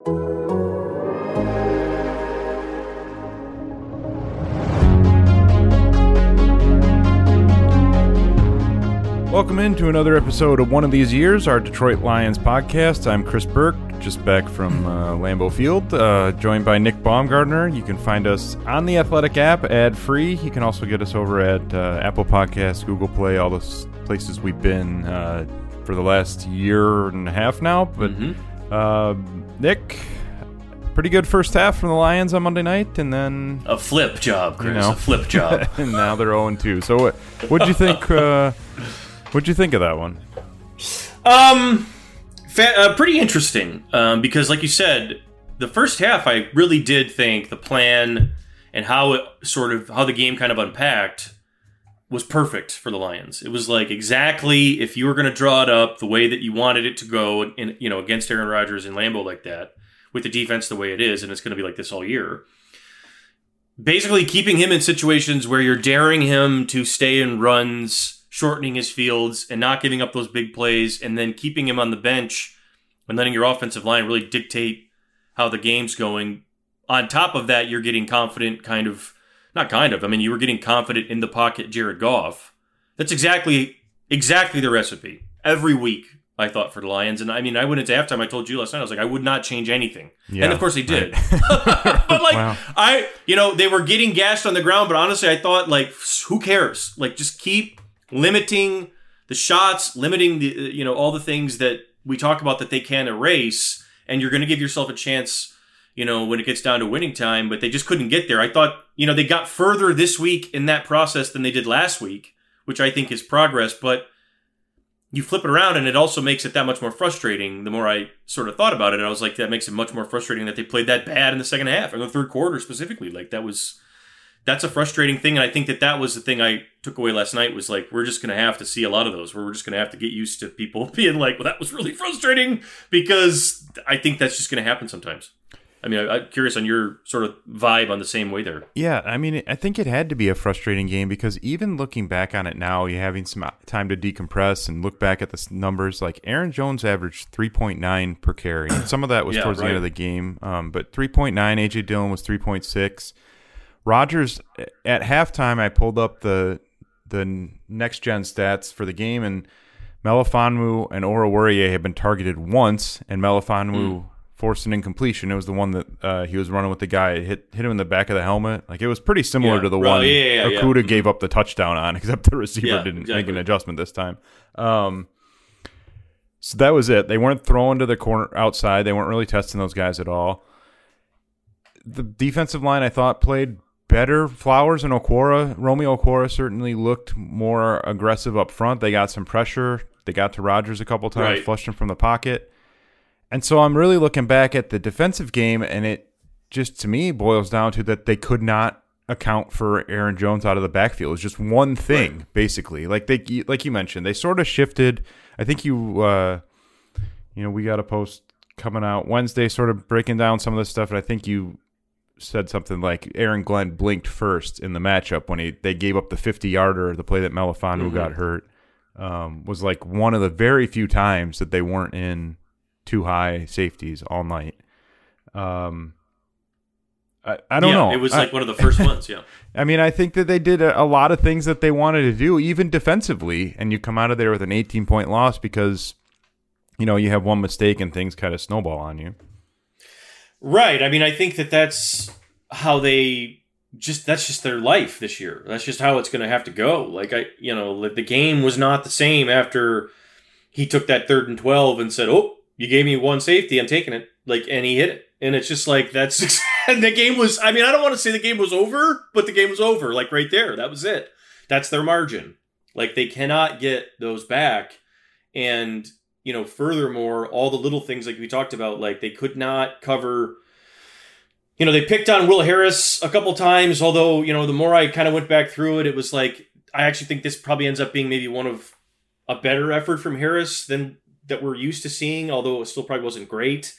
Welcome into another episode of One of These Years, our Detroit Lions podcast. I'm Chris Burke, just back from uh, Lambeau Field, uh, joined by Nick Baumgardner. You can find us on the Athletic app, ad free. You can also get us over at uh, Apple Podcasts, Google Play, all those places we've been uh, for the last year and a half now. But uh, Nick, pretty good first half from the Lions on Monday night, and then A flip job, Chris. you know A flip job. and now they're 0 2. So what? What'd you think? Uh, what'd you think of that one? um, fa- uh, pretty interesting. Um, because like you said, the first half, I really did think the plan and how it sort of how the game kind of unpacked was perfect for the Lions. It was like exactly if you were going to draw it up the way that you wanted it to go, in you know against Aaron Rodgers in Lambeau like that, with the defense the way it is, and it's going to be like this all year. Basically, keeping him in situations where you're daring him to stay in runs, shortening his fields, and not giving up those big plays, and then keeping him on the bench and letting your offensive line really dictate how the game's going. On top of that, you're getting confident, kind of, not kind of. I mean, you were getting confident in the pocket, Jared Goff. That's exactly exactly the recipe every week. I thought for the Lions, and I mean, I went into halftime. I told you last night. I was like, I would not change anything, Yeah, and of course they did. but like, Wow. I, you know, they were getting gashed on the ground, but honestly, I thought like, who cares? Like, just keep limiting the shots, limiting the, you know, all the things that we talk about that they can erase, and you're going to give yourself a chance, you know, when it gets down to winning time. But they just couldn't get there. I thought, you know, they got further this week in that process than they did last week, which I think is progress. But you flip it around, and it also makes it that much more frustrating. The more I sort of thought about it, I was like, that makes it much more frustrating that they played that bad in the second half, in the third quarter specifically. Like that was that's a frustrating thing, and I think that that was the thing I took away last night was like we're just going to have to see a lot of those. Where we're just going to have to get used to people being like, well, that was really frustrating because I think that's just going to happen sometimes. I mean, I, I'm curious on your sort of vibe on the same way there. Yeah, I mean, I think it had to be a frustrating game because even looking back on it now, you're having some time to decompress and look back at the numbers. Like Aaron Jones averaged 3.9 per carry, and some of that was Yeah, towards the end of the game. Um, but 3.9, AJ Dillon was 3.6. Rodgers at halftime, I pulled up the the next gen stats for the game, and Melifonwu and Oruwariye had been targeted once, and Melifonwu forced an incompletion. It was the one that uh, he was running with the guy, it hit hit him in the back of the helmet. Like it was pretty similar Yeah. to the Right, one yeah, yeah. Okudah gave up the touchdown on, except the receiver didn't make an adjustment this time. Um, so that was it. They weren't throwing to the corner outside. They weren't really testing those guys at all. The defensive line, I thought, played better. Flowers and Okwara, Romeo Okwara certainly looked more aggressive up front. They got some pressure. They got to Rodgers a couple times, Right. flushed him from the pocket. And so I'm really looking back at the defensive game, and it just to me boils down to that they could not account for Aaron Jones out of the backfield. It's just one thing, basically. Like they, like you mentioned, they sort of shifted. I think you, uh, you know, we got a post coming out Wednesday, sort of breaking down some of this stuff, and I think you said something like Aaron Glenn blinked first in the matchup when he they gave up the 50 yarder, the play that Melifonwu got hurt. Um, was like one of the very few times that they weren't in two high safeties all night. Um, I, I don't yeah, know. It was I- like one of the first ones. Yeah. I mean, I think that they did a, a lot of things that they wanted to do, even defensively, and you come out of there with an 18 point loss because, you know, you have one mistake and things kind of snowball on you. Right. I mean, I think that that's how they just that's just their life this year. That's just how it's going to have to go. Like I, you know, the game was not the same after he took that third and 12 and said, "Oh, you gave me one safety, I'm taking it." Like and he hit it. And it's just like that's and the game was I mean, I don't want to say the game was over, but the game was over like right there. That was it. That's their margin. Like they cannot get those back and you know, furthermore, all the little things like we talked about, like they could not cover. You know, they picked on Will Harris a couple times, although, you know, the more I kind of went back through it, it was like, I actually think this probably ends up being maybe one of a better effort from Harris than that we're used to seeing, although it still probably wasn't great.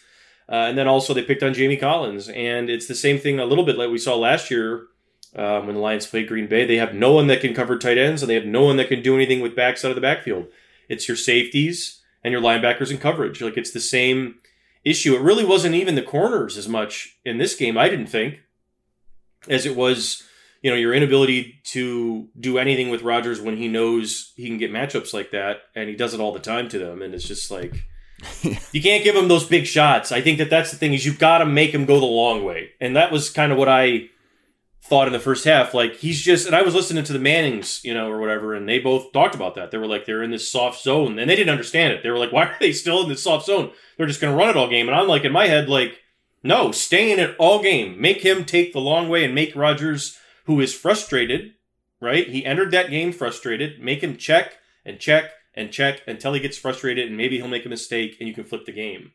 Uh, and then also they picked on Jamie Collins, and it's the same thing a little bit like we saw last year um, when the Lions played Green Bay. They have no one that can cover tight ends, and they have no one that can do anything with backs out of the backfield. It's your safeties and your linebackers in coverage. Like it's the same issue. It really wasn't even the corners as much in this game. I didn't think as it was. You know your inability to do anything with Rodgers when he knows he can get matchups like that, and he does it all the time to them, and it's just like you can't give him those big shots. I think that that's the thing is you've got to make him go the long way, and that was kind of what I thought in the first half. Like he's just, and I was listening to the Mannings, you know, or whatever, and they both talked about that. They were like they're in this soft zone, and they didn't understand it. They were like, why are they still in this soft zone? They're just going to run it all game, and I'm like in my head like, no, stay in it all game. Make him take the long way and make Rodgers, who is frustrated, right? He entered that game frustrated. Make him check and check and check until he gets frustrated and maybe he'll make a mistake and you can flip the game.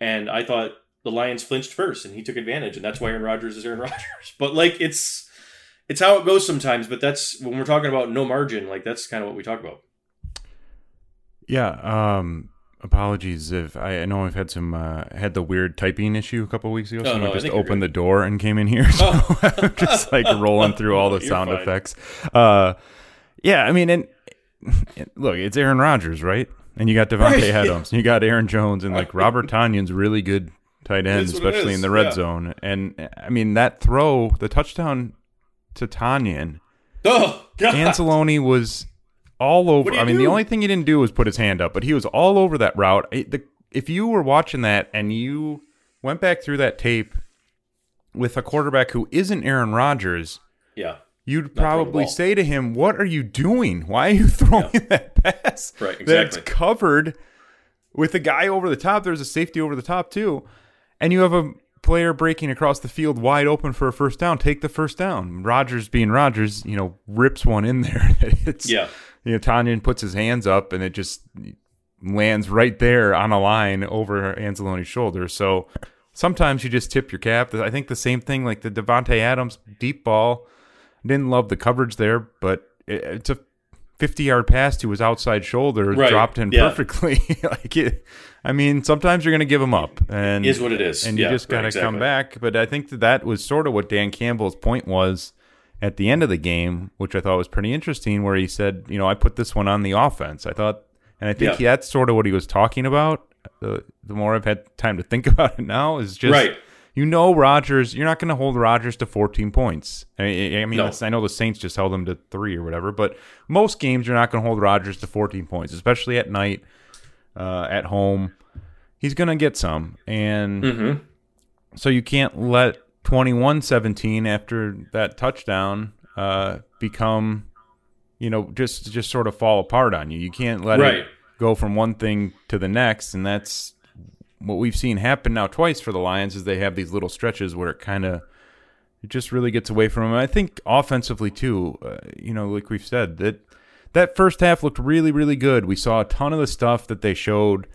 And I thought the Lions flinched first and he took advantage and that's why Aaron Rodgers is Aaron Rodgers. But like it's it's how it goes sometimes, but that's when we're talking about no margin, like that's kind of what we talk about. Yeah, um apologies if I, I know I've had some uh, had the weird typing issue a couple weeks ago. So no, I I just opened the door and came in here. So Oh. I'm just like rolling through all the You're sound fine. effects. Uh yeah, I mean and, and look, it's Aaron Rodgers, right? And you got Davante Right. Adams, and you got Aaron Jones, and like Robert Tonyan's really good tight end, is what it especially in the red yeah. zone. And I mean that throw, the touchdown to Tonyan, Oh God. Anzalone was all over. I mean, do? the only thing he didn't do was put his hand up, but he was all over that route. It- the, if you were watching that and you went back through that tape with a quarterback who isn't Aaron Rodgers, yeah. you'd probably say to him, "What are you doing? Why are you throwing that pass? Right, That's covered with a guy over the top. There's a safety over the top too, and you have a player breaking across the field wide open for a first down. Take the first down. Rodgers being Rodgers, you know, rips one in there. it's Yeah. You know, Tonyan puts his hands up and it just lands right there on a line over Anzalone's shoulder. So sometimes you just tip your cap. I think the same thing like the Davante Adams deep ball. Didn't love the coverage there, but it, it's a 50 yard pass to his outside shoulder, Right, dropped in yeah. perfectly. like it, I mean, sometimes you're going to give him up, and Is what it is. and you just got to right, come back. But I think that that was sort of what Dan Campbell's point was at the end of the game, which I thought was pretty interesting, where he said, you know, I put this one on the offense. I thought, and I think Yeah. that's sort of what he was talking about. The, the more I've had time to think about it now, is just Right. you know, Rodgers, you're not going to hold Rodgers to 14 points. I mean, I, mean, No. I know the Saints just held him to three or whatever, but most games you're not going to hold Rodgers to 14 points, especially at night, uh, at home. He's going to get some, and Mm-hmm. so you can't let 21-17 after that touchdown uh, become, you know, just just sort of fall apart on you. You can't let Right. it go from one thing to the next, and that's what we've seen happen now twice for the Lions is they have these little stretches where it kind of it just really gets away from them. I think offensively too, uh, you know, like we've said that that first half looked really really good. We saw a ton of the stuff that they showed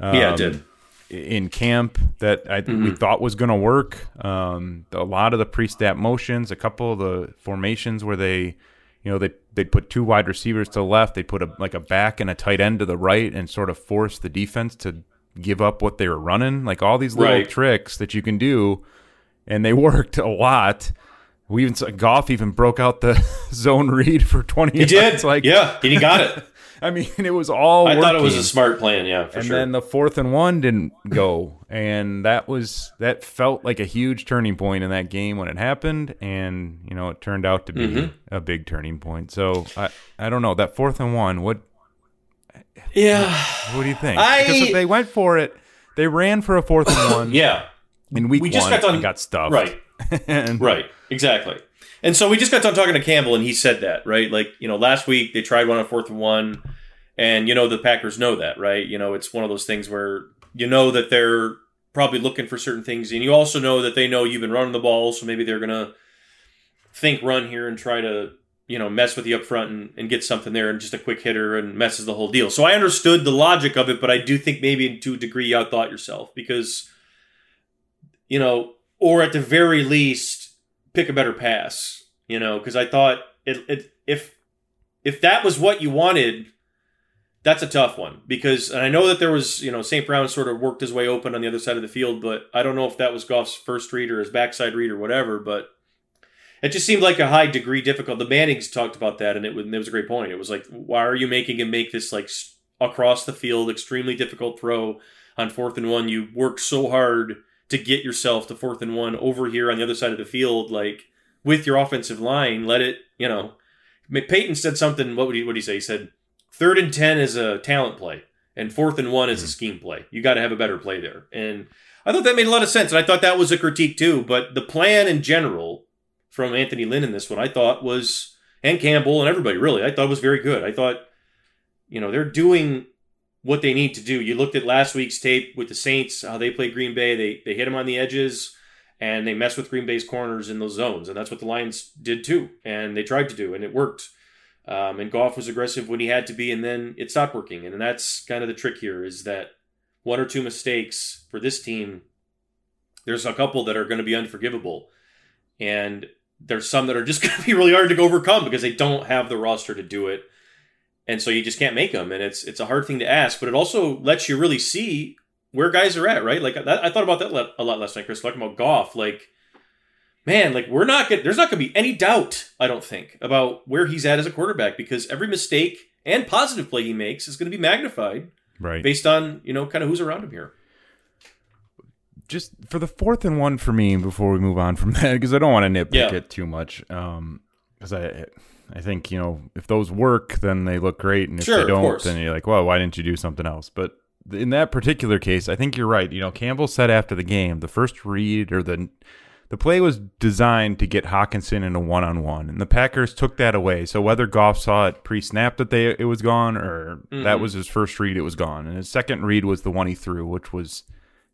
yeah, um, it did. In camp that I we thought was going to work. Um, a lot of the pre-snap motions, a couple of the formations where they, you know, they they put two wide receivers to the left, they put a like a back and a tight end to the right, and sort of force the defense to give up what they were running. Like all these little Right. tricks that you can do, and they worked a lot. We even saw Goff even broke out the zone read for twenty. He did. yards. Like yeah, and he got it. I mean, it was all. I thought it was a smart plan. Yeah, for and sure. then the fourth and one didn't go and that was that felt like a huge turning point in that game when it happened and you know it turned out to be Mm-hmm. a big turning point so i i don't know that fourth and one what yeah, what do you think I- because if they went for it they ran for a fourth and one yeah. in week We just one got done and got stuffed Right. and Right, exactly. And so we just got done talking to Campbell, and he said that, right? Like, you know, last week they tried one on fourth and one, and, you know, the Packers know that, right? You know, it's one of those things where you know that they're probably looking for certain things, and you also know that they know you've been running the ball, so maybe they're going to think run here and try to, you know, mess with you up front and, and get something there and just a quick hitter and messes the whole deal. So I understood the logic of it, but I do think maybe to a degree you outthought yourself because, you know, or at the very least, pick a better pass, you know, because I thought it, it, if if that was what you wanted, that's a tough one because and I know that there was you know St. Brown sort of worked his way open on the other side of the field, but I don't know if that was Goff's first read or his backside read or whatever. But it just seemed like a high degree difficult. The Mannings talked about that, and it was, it was a great point. It was like, why are you making him make this like across the field, extremely difficult throw on fourth and one? You worked so hard to get yourself to fourth and one over here on the other side of the field, like with your offensive line. Let it, you know. Peyton said something. What would he? What he say? He said Third and 10 is a talent play, and fourth and one is a Mm-hmm. scheme play. You got to have a better play there. And I thought that made a lot of sense. And I thought that was a critique too. But the plan in general from Anthony Lynn in this one, I thought was, and Campbell and everybody really, I thought was very good. I thought, you know, they're doing what they need to do. You looked at last week's tape with the Saints, how they played Green Bay. They, they hit them on the edges and they mess with Green Bay's corners in those zones. And that's what the Lions did too. And they tried to do, and it worked. Um, and Goff was aggressive when he had to be, and then it stopped working. And that's kind of the trick here is that one or two mistakes for this team, there's a couple that are going to be unforgivable. And there's some that are just going to be really hard to overcome because they don't have the roster to do it. And so you just can't make them. And it's it's a hard thing to ask, but it also lets you really see where guys are at, right? Like that, I thought about that le- a lot last night, Chris, talking about Goff. Like, man, like we're not gonna there's not going to be any doubt, I don't think, about where he's at as a quarterback because every mistake and positive play he makes is going to be magnified Right. based on, you know, kind of who's around him here. just for the fourth and one for me before we move on from that because I don't want to nitpick Yeah. it too much. Um, because I I think you know if those work then they look great and if Sure, they don't then you're like well why didn't you do something else? But in that particular case, I think you're right. You know Campbell said after the game the first read or the the play was designed to get Hockenson in a one on one, and the Packers took that away. So whether Goff saw it pre snap that they it was gone, or that mm-hmm. was his first read, it was gone, and his second read was the one he threw, which was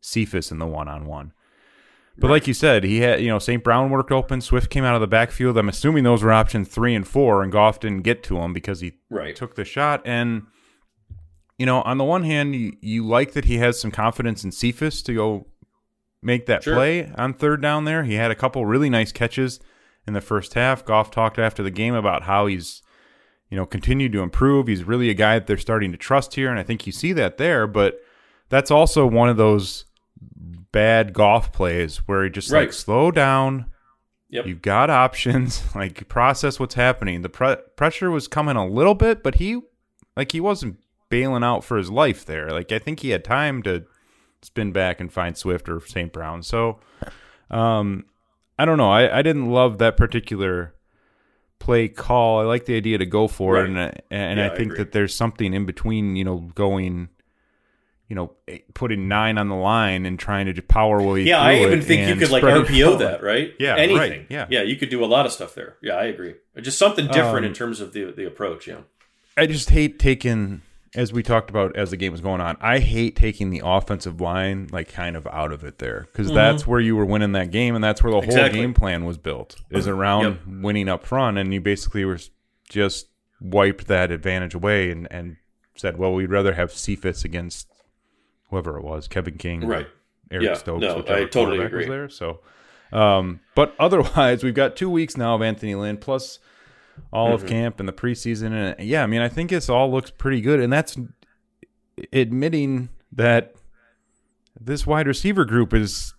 Cephus in the one on one. But like you said, he had you know St. Brown worked open. Swift came out of the backfield. I'm assuming those were options three and four, and Goff didn't get to him because he Right. took the shot. And you know, on the one hand, you, you like that he has some confidence in Cephus to go make that Sure. play on third down. There, he had a couple really nice catches in the first half. Goff talked after the game about how he's you know continued to improve. He's really a guy that they're starting to trust here, and I think you see that there. But that's also one of those bad Goff plays where he just like slow down. Yep. You've got options, like process what's happening. The pre- pressure was coming a little bit, but he like he wasn't bailing out for his life there. Like I think he had time to spin back and find Swift or St. Brown. So um I don't know. I, I didn't love that particular play call. I like the idea to go for it, and I, and Yeah, I I think agree. that there's something in between. You know, going, you know, eh, putting nine on the line and trying to just power way. Yeah, I even think you could like RPO that, right? Yeah, anything. right, yeah. yeah, you could do a lot of stuff there. Yeah, I agree. Just something different Um, in terms of the the approach. Yeah, I just hate taking, as we talked about as the game was going on. I hate taking the offensive line like kind of out of it there because that's where you were winning that game, and that's where the whole Mm-hmm. Exactly. game plan was built is around winning up front, and you basically were just wiped that advantage away and and said, well, we'd rather have Cephus against whoever it was, Kevin King, Right. Eric Yeah, Stokes, no, I totally agree. there. So, um, but otherwise, we've got two weeks now of Anthony Lynn plus all Mm-hmm. of camp and the preseason, and yeah, I mean, I think this all looks pretty good, and that's admitting that this wide receiver group is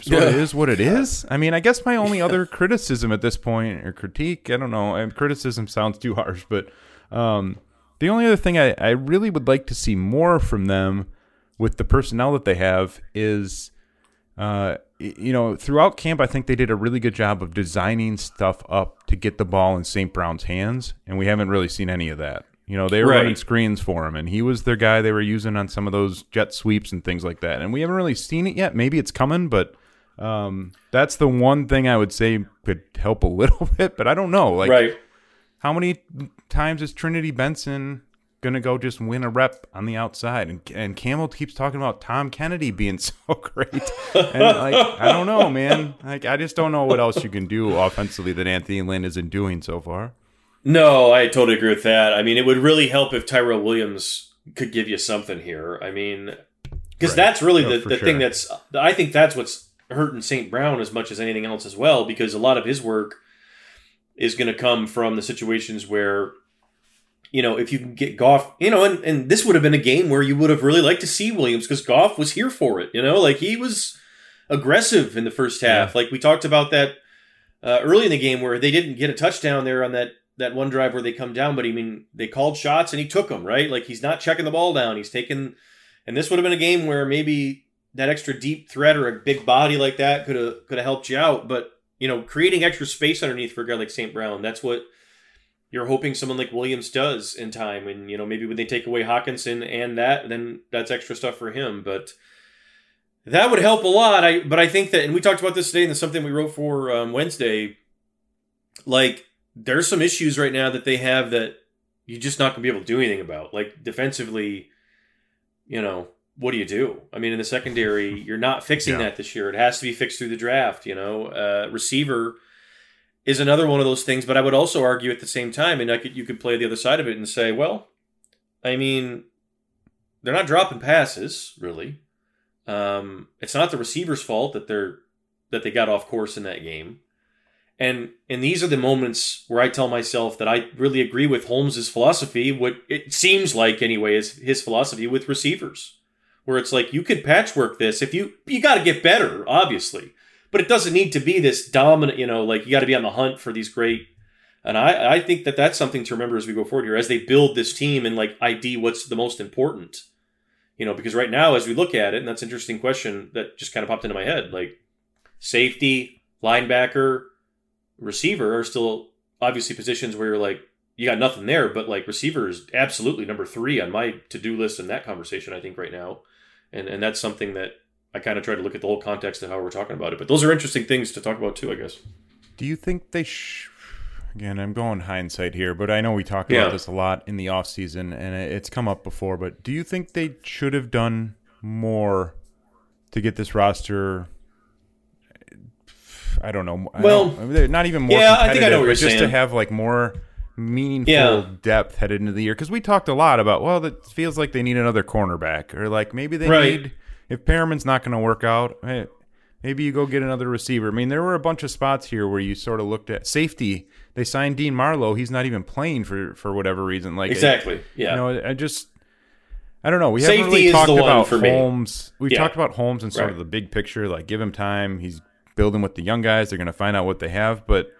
sort of Yeah. is what it is. I mean, I guess my only other criticism at this point or critique, I don't know, and criticism sounds too harsh, but um, the only other thing I, I really would like to see more from them with the personnel that they have is uh, you know, throughout camp, I think they did a really good job of designing stuff up to get the ball in St. Brown's hands, and we haven't really seen any of that. You know, they were Right. running screens for him, and he was their guy they were using on some of those jet sweeps and things like that. And we haven't really seen it yet. Maybe it's coming, but um, that's the one thing I would say could help a little bit. But I don't know, like right. how many times is Trinity Benson gonna go just win a rep on the outside? And and Campbell keeps talking about Tom Kennedy being so great, and like I don't know, man. Like I just don't know what else you can do offensively that Anthony Lynn isn't doing so far. No, I totally agree with that. I mean, it would really help if Tyrell Williams could give you something here. I mean, because Right. that's really No, the, the sure. thing that's, I think that's what's hurting St. Brown as much as anything else as well, because a lot of his work is going to come from the situations where, you know, if you can get Goff, you know, and, and this would have been a game where you would have really liked to see Williams because Goff was here for it, you know, like he was aggressive in the first half. Like we talked about that uh, early in the game where they didn't get a touchdown there on that that one drive where they come down, but I mean they called shots and he took them right. Like he's not checking the ball down. He's taking, and this would have been a game where maybe that extra deep threat or a big body like that could have could have helped you out. But you know, creating extra space underneath for a guy like St. Brown, that's what you're hoping someone like Williams does in time. And you know, maybe when they take away Hockenson and that, then that's extra stuff for him. But that would help a lot. I but I think that, and we talked about this today, and it's something we wrote for um, Wednesday. Like, there's some issues right now that they have that you're just not going to be able to do anything about. Like defensively, you know, what do you do? I mean, in the secondary, you're not fixing Yeah. that this year. It has to be fixed through the draft. You know, uh, receiver is another one of those things. But I would also argue at the same time, and I could you could play the other side of it and say, well, I mean, they're not dropping passes really. Um, it's not the receiver's fault that they're that they got off course in that game. And and these are the moments where I tell myself that I really agree with Holmes's philosophy. What it seems like anyway is his philosophy with receivers, where it's like you could patchwork this if you you got to get better, obviously, but it doesn't need to be this dominant. You know, like you got to be on the hunt for these great. And I I think that that's something to remember as we go forward here, as they build this team and like ID what's the most important. You know, because right now as we look at it, and that's an interesting question that just kind of popped into my head, like safety, linebacker, receiver are still obviously positions where you're like you got nothing there, but like receiver is absolutely number three on my to do list in that conversation. I think right now, and and that's something that I kind of try to look at the whole context of how we're talking about it. But those are interesting things to talk about too, I guess. Do you think they sh- again, I'm going hindsight here, but I know we talked Yeah. about this a lot in the off season and it's come up before, but do you think they should have done more to get this roster I don't know. I Well, don't- not even more yeah, I think I know what you're just to have like more meaningful Yeah. depth headed into the year because we talked a lot about well, it feels like they need another cornerback or like maybe they Right. need if Perriman's not going to work out. Hey, maybe you go get another receiver. I mean, there were a bunch of spots here where you sort of looked at safety. They signed Dean Marlowe. He's not even playing for for whatever reason. Like Exactly. Yeah. You know, I just. I don't know. We Safety haven't really talked about me. Holmes. We've Yeah. talked about Holmes and sort Right. of the big picture. Like, give him time. He's building with the young guys. They're going to find out what they have. But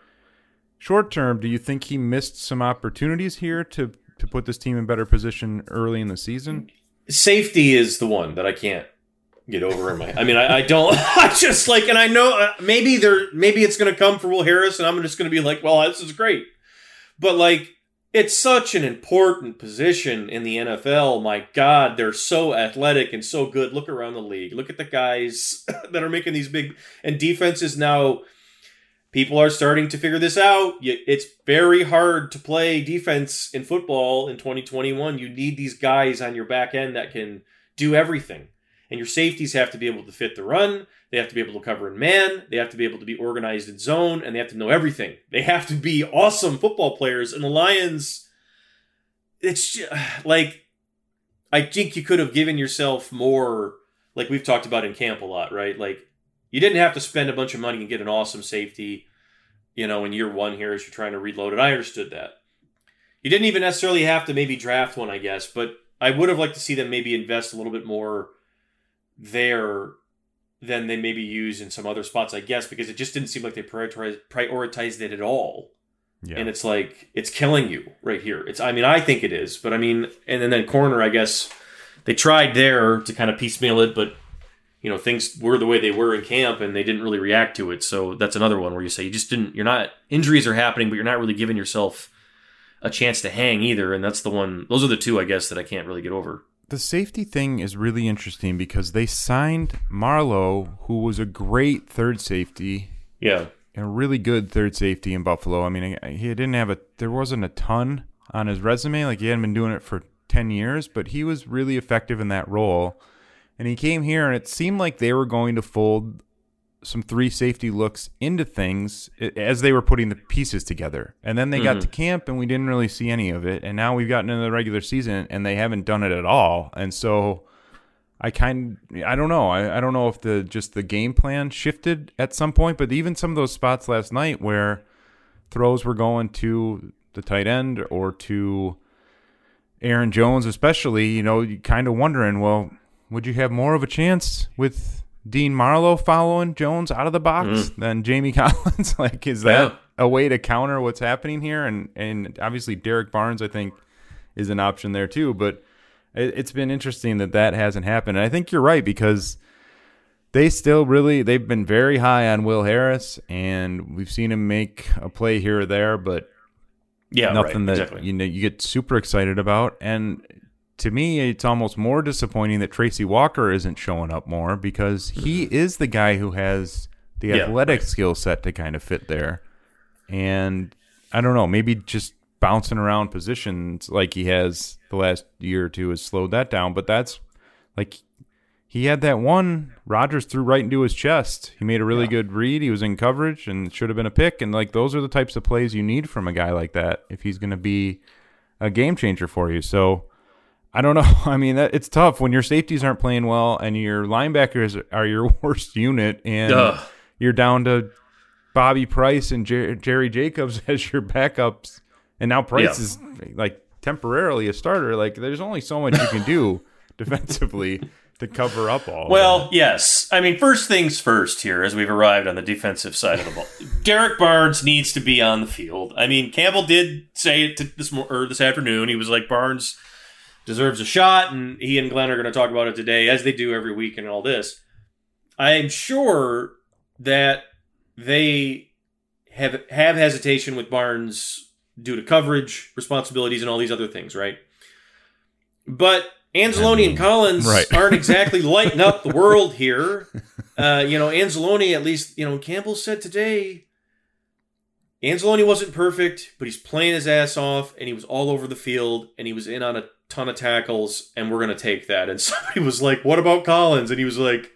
short term, do you think he missed some opportunities here to to put this team in better position early in the season? safety is the one that I can't get over in my. I mean, I, I don't. I just like, and I know uh, maybe there, maybe it's to come for Will Harris, and I'm just to be like, well, this is great, but like, it's such an important position in the NFL. My God, they're so athletic and so good. Look around the league. Look at the guys that are making these big and defenses now. People are starting to figure this out. It's very hard to play defense in football in 2021. You need these guys on your back end that can do everything. And your safeties have to be able to fit the run. They have to be able to cover in man. They have to be able to be organized in zone, and they have to know everything. They have to be awesome football players. And the Lions, it's ju- like I think you could have given yourself more, like we've talked about in camp a lot, right? Like you didn't have to spend a bunch of money and get an awesome safety, you know, in year one here as you're trying to reload it. I understood that. You didn't even necessarily have to maybe draft one, I guess, but I would have liked to see them maybe invest a little bit more there than they maybe use in some other spots, I guess, because it just didn't seem like they prioritized, prioritized it at all. Yeah. And it's like it's killing you right here. It's I mean I think it is, but I mean and then then corner I guess they tried there to kind of piecemeal it, but you know things were the way they were in camp and they didn't really react to it. So that's another one where you say you just didn't. You're not injuries are happening, but you're not really giving yourself a chance to hang either. And that's the one. Those are the two I guess that I can't really get over. The safety thing is really interesting because they signed Marlowe, who was a great third safety Yeah, and a really good third safety in Buffalo. I mean, he didn't have a there wasn't a ton on his resume. Like he hadn't been doing it for ten years, but he was really effective in that role. And he came here, and it seemed like they were going to fold some three safety looks into things as they were putting the pieces together. And then they got mm-hmm. to camp and we didn't really see any of it. And now we've gotten into the regular season and they haven't done it at all. And so I kind I don't know. I, I don't know if the just the game plan shifted at some point, but even some of those spots last night where throws were going to the tight end or to Aaron Jones, especially, you know, you kind of wondering, well, would you have more of a chance with Dean Marlowe following Jones out of the box mm. than Jamie Collins? like, is that Yeah. a way to counter what's happening here? And and obviously Derrick Barnes, I think, is an option there too. But it, it's been interesting that that hasn't happened. And I think you're right because they still really they've been very high on Will Harris, and we've seen him make a play here or there, but Yeah, nothing right, that exactly. you know you get super excited about. And to me, it's almost more disappointing that Tracy Walker isn't showing up more because he is the guy who has the Mm-hmm. Yeah, athletic skill set to kind of fit there. And I don't know, maybe just bouncing around positions like he has the last year or two has slowed that down. But that's like he had that one Rodgers threw right into his chest. He made a really good read. He was in coverage and should have been a pick. And like those are the types of plays you need from a guy like that if he's going to be a game changer for you. So I don't know. I mean, that, it's tough when your safeties aren't playing well and your linebackers are your worst unit, and Ugh. you're down to Bobby Price and Jer- Jerry Jacobs as your backups, and now Price Yeah. is like temporarily a starter. Like, there's only so much you can do defensively to cover up all. of Well, yes. I mean, first things first here, as we've arrived on the defensive side of the ball. Derrick Barnes needs to be on the field. I mean, Campbell did say it to this mor- or this afternoon. He was like, Barnes deserves a shot, and he and Glenn are going to talk about it today, as they do every week and all this. I'm sure that they have have hesitation with Barnes due to coverage, responsibilities, and all these other things, right? But Anzalone and Collins right. aren't exactly lighting up the world here. Uh, you know, Anzalone, at least, you know, Campbell said today, Anzalone wasn't perfect, but he's playing his ass off, and he was all over the field, and he was in on a ton of tackles, and we're going to take that. And somebody was like, what about Collins? And he was like,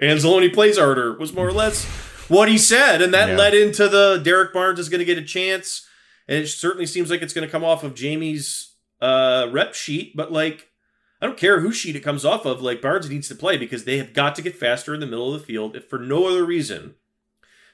Anzalone plays harder, was more or less what he said. And that Yeah. led into the Derrick Barnes is going to get a chance. And it certainly seems like it's going to come off of Jamie's uh, rep sheet. But, like, I don't care whose sheet it comes off of. Like, Barnes needs to play because they have got to get faster in the middle of the field, if for no other reason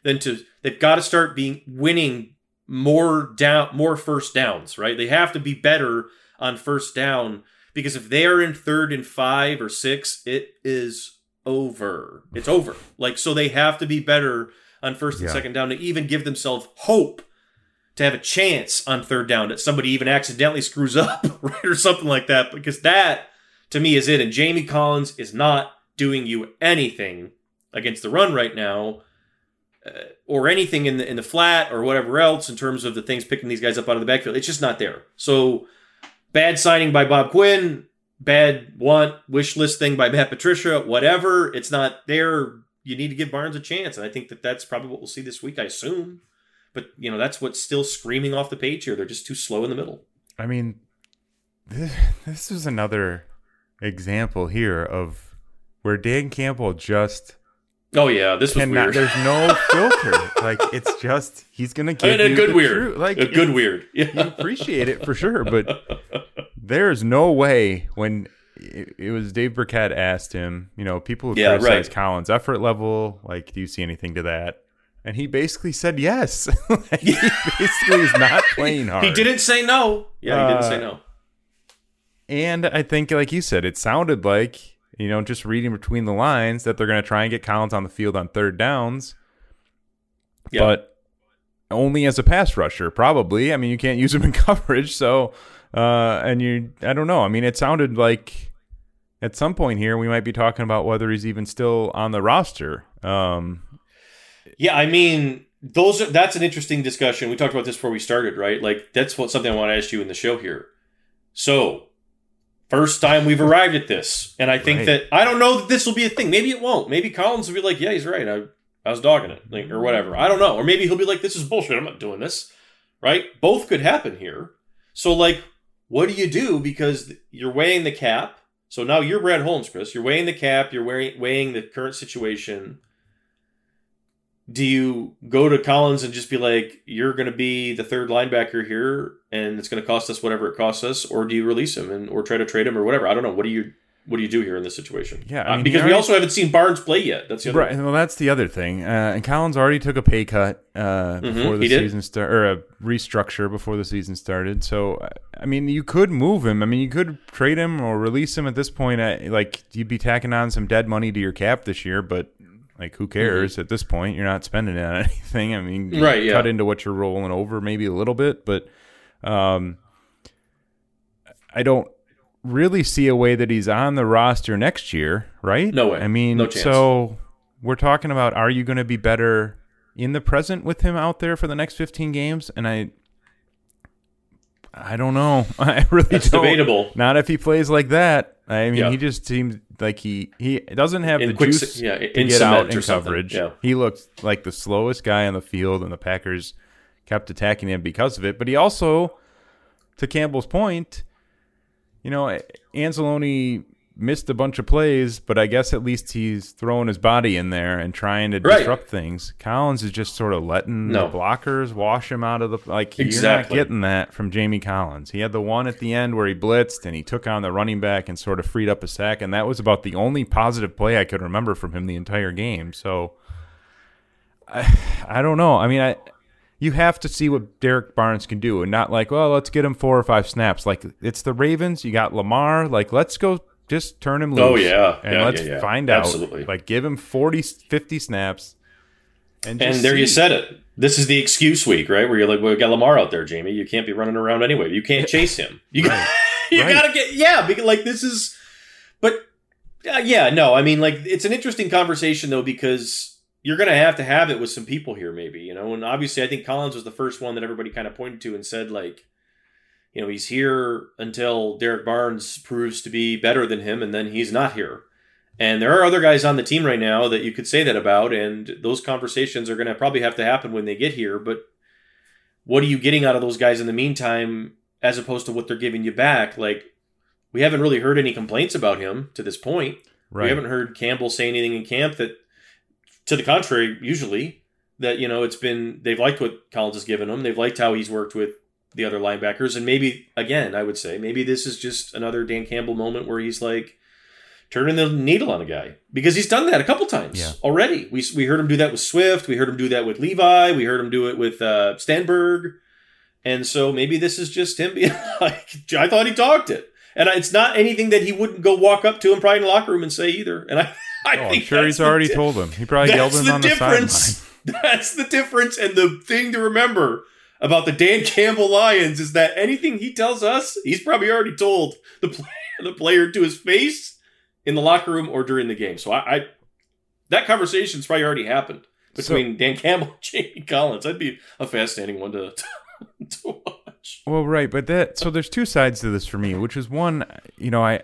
than to, they've got to start being winning more down, more first downs, right? They have to be better on first down because if they are in third and five or six, it is over. It's over. Like, so they have to be better on first and Yeah. second down to even give themselves hope to have a chance on third down that somebody even accidentally screws up, right? Or something like that. Because that, to me, is it. And Jamie Collins is not doing you anything against the run right now. Uh, or anything in the in the flat or whatever else in terms of the things picking these guys up out of the backfield. It's just not there. So bad signing by Bob Quinn, bad want wish list thing by Matt Patricia, whatever. It's not there. You need to give Barnes a chance, and I think that that's probably what we'll see this week. I assume, but you know that's what's still screaming off the page here. They're just too slow in the middle. I mean, this, this is another example here of where Dan Campbell just Oh yeah, this was cannot. weird. There's no filter. like it's just he's gonna I give mean, a good weird, truth. Like a good weird. You appreciate it for sure, but there's no way when it, it was Dave Birkett asked him. You know, people Yeah, criticize right. Collins' effort level. Like, do you see anything to that? And he basically said yes. Like, he basically is not playing hard. he didn't say no. Yeah, he didn't Uh, say no. And I think, like you said, it sounded like, you know, just reading between the lines that they're going to try and get Collins on the field on third downs, Yeah. but only as a pass rusher, probably. I mean, you can't use him in coverage. So, uh, and you, I don't know. I mean, it sounded like at some point here we might be talking about whether he's even still on the roster. Um, Yeah, I mean, those are that's an interesting discussion. We talked about this before we started, right? Like that's what something I want to ask you in the show here. So, first time we've arrived at this, and I think Right. that I don't know that this will be a thing. Maybe it won't. Maybe Collins will be like, "Yeah, he's right. I, I was dogging it," like, or whatever. I don't know. Or maybe he'll be like, "This is bullshit. I'm not doing this." Right? Both could happen here. So, like, what do you do? Because you're weighing the cap. So now you're Brad Holmes, Chris. You're weighing the cap. You're weighing weighing the current situation do you go to Collins and just be like, "You're going to be the third linebacker here, and it's going to cost us whatever it costs us," or do you release him and or try to trade him or whatever? I don't know. What do you what do you do here in this situation? Yeah, I Uh, because he we also haven't seen Barnes play yet. That's the other. Right. Well, that's the other thing. Uh, and Collins already took a pay cut uh, before the season start, or a restructure before the season started. So, uh, I mean, you could move him. I mean, you could trade him or release him at this point. Uh, like, you'd be tacking on some dead money to your cap this year, but like, who cares at this point? You're not spending it on anything. I mean, Mm-hmm. Right, yeah. Cut into what you're rolling over, maybe a little bit, but um, I don't really see a way that he's on the roster next year, right? No way. I mean, No chance. so we're talking about are you going to be better in the present with him out there for the next 15 games? And I I don't know. I really That's don't. debatable. Not if he plays like that. I mean, Yeah. he just seems like he he doesn't have In the quick juice yeah, to get out in coverage. Yeah. He looks like the slowest guy on the field, and the Packers kept attacking him because of it. But he also, to Campbell's point, you know, Anzalone missed a bunch of plays, but I guess at least he's throwing his body in there and trying to Right. disrupt things. Collins is just sort of letting No. the blockers wash him out of the like. Exactly. You're not getting that from Jamie Collins. He had the one at the end where he blitzed and he took on the running back and sort of freed up a sack, and that was about the only positive play I could remember from him the entire game. So. I, I don't know. I mean, I you have to see what Derrick Barnes can do, and not like, well, let's get him four or five snaps. Like it's the Ravens. You got Lamar. Like let's go, just turn him loose. Oh, yeah. and Yeah, let's yeah, yeah. find out. Absolutely. Like give him 40, 50 snaps, and And there you said it. This is the excuse week, right? Where you're like, "Well, we got Lamar out there, Jamie. You can't be running around anyway. You can't chase him. You got, you Right. gotta get yeah. Because like this is, but uh, yeah, no. I mean, like it's an interesting conversation though because you're gonna have to have it with some people here, maybe you know. And obviously, I think Collins was the first one that everybody kind of pointed to and said like, you know, he's here until Derrick Barnes proves to be better than him, and then he's not here. And there are other guys on the team right now that you could say that about, and those conversations are going to probably have to happen when they get here. But what are you getting out of those guys in the meantime, as opposed to what they're giving you back? Like, we haven't really heard any complaints about him to this point. Right. We haven't heard Campbell say anything in camp that, to the contrary, usually that you know it's been they've liked what Collins has given them. They've liked how he's worked with the other linebackers, and maybe again, I would say maybe this is just another Dan Campbell moment where he's like turning the needle on a guy because he's done that a couple times Yeah. already. We we heard him do that with Swift. We heard him do that with Levi. We heard him do it with uh, Stenberg. And so maybe this is just him being like, I thought he talked it. And it's not anything that he wouldn't go walk up to him probably in the locker room and say either. And I, I Oh, I'm sure he's already di- told him. He probably yelled him the on the sideline. difference. That's the difference. And the thing to remember about the Dan Campbell Lions is that anything he tells us, he's probably already told the player, the player to his face in the locker room or during the game. So I, I that conversation's probably already happened between Dan Campbell and Jamie Collins. That'd be a fascinating one to, to watch. Well, right, but that so there's two sides to this for me, which is one, you know, I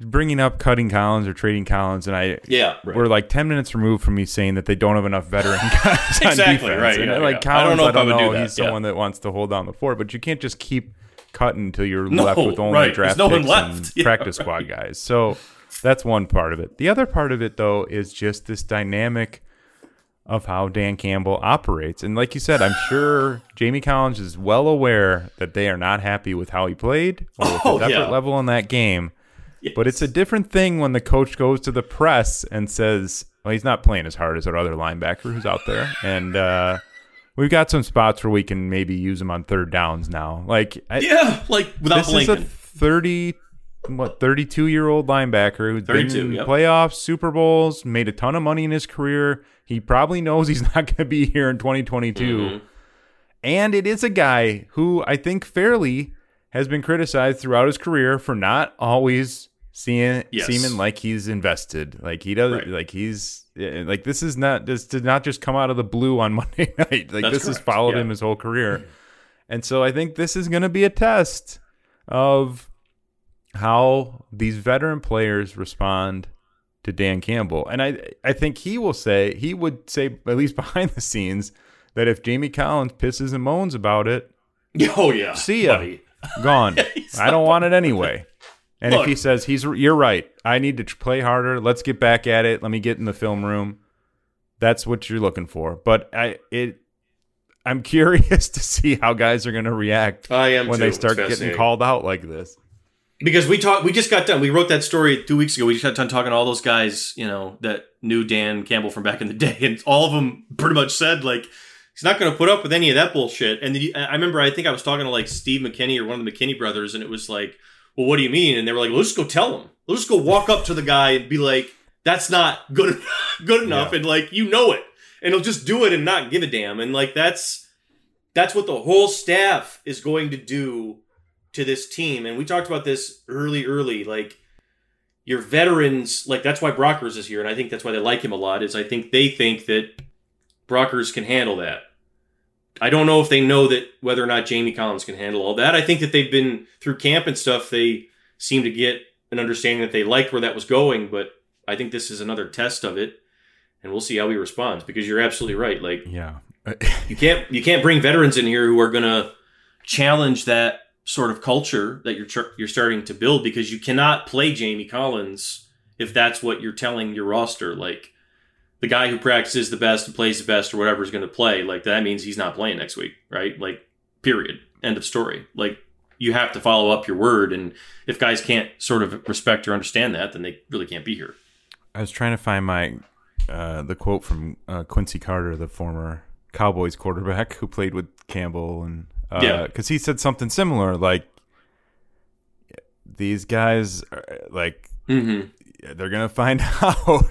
bringing up cutting Collins or trading Collins, and I Yeah, right. we're like ten minutes removed from me saying that they don't have enough veteran guys on Exactly, defense. right, And, yeah, like yeah. I don't Collins, know I don't do know. that, He's someone that wants to hold down the fort, but you can't just keep cutting until you're No, left with only right. draft There's no one picks left. and practice squad guys. So that's one part of it. The other part of it, though, is just this dynamic of how Dan Campbell operates. And like you said, I'm sure Jamie Collins is well aware that they are not happy with how he played or with Oh, his effort yeah. level in that game. But it's a different thing when the coach goes to the press and says, well, he's not playing as hard as our other linebacker who's out there. And uh, we've got some spots where we can maybe use him on third downs now. Like, I, Yeah, like without this is a 30 what 32 year old linebacker who's been in yep. playoffs super bowls made a ton of money in his career he probably knows he's not going to be here in 2022 Mm-hmm. and it is a guy who i think fairly has been criticized throughout his career for not always seeing Yes. seeming like he's invested like he does Right. like he's like this is not this did not just come out of the blue on monday night like That's this has followed yeah. him his whole career and so I think this is going to be a test of how these veteran players respond to Dan Campbell. And I I think he will say he would say at least behind the scenes that if Jamie Collins pisses and moans about it, Oh yeah. See ya. buddy. Gone. I don't want it anyway. And Look. if he says he's you're right, I need to play harder. Let's get back at it. Let me get in the film room. that's what you're looking for. But I it I'm curious to see how guys are going to react I am when too. they start getting called out like this. because we talked we just got done we wrote that story two weeks ago we just got done talking to all those guys you know that knew dan campbell from back in the day and all of them pretty much said like he's not going to put up with any of that bullshit and you, i remember i think i was talking to like steve mckinney or one of the mckinney brothers and it was like well what do you mean and they were like well, let's just go tell him let's just go walk up to the guy and be like that's not good good enough Yeah. and like you know it and he'll just do it and not give a damn and like that's that's what the whole staff is going to do to this team. And we talked about this early, early. Like your veterans, like that's why Brockers is here, and I think that's why they like him a lot. Is I think they think that Brockers can handle that. I don't know if they know that whether or not Jamie Collins can handle all that. I think that they've been through camp and stuff. They seem to get an understanding that they liked where that was going, but I think this is another test of it, and we'll see how he responds. Because you're absolutely right. Like Yeah. you can't you can't bring veterans in here who are going to challenge that sort of culture that you're tr- you're starting to build because you cannot play Jamie Collins if that's what you're telling your roster like the guy who practices the best and plays the best or whatever is going to play like that means he's not playing next week right like period end of story like you have to follow up your word and if guys can't sort of respect or understand that then they really can't be here I was trying to find my uh, the quote from uh, Quincy Carter, the former Cowboys quarterback who played with Campbell, and uh, Yeah. because he said something similar, like these guys, are, like mm-hmm. They're gonna find out.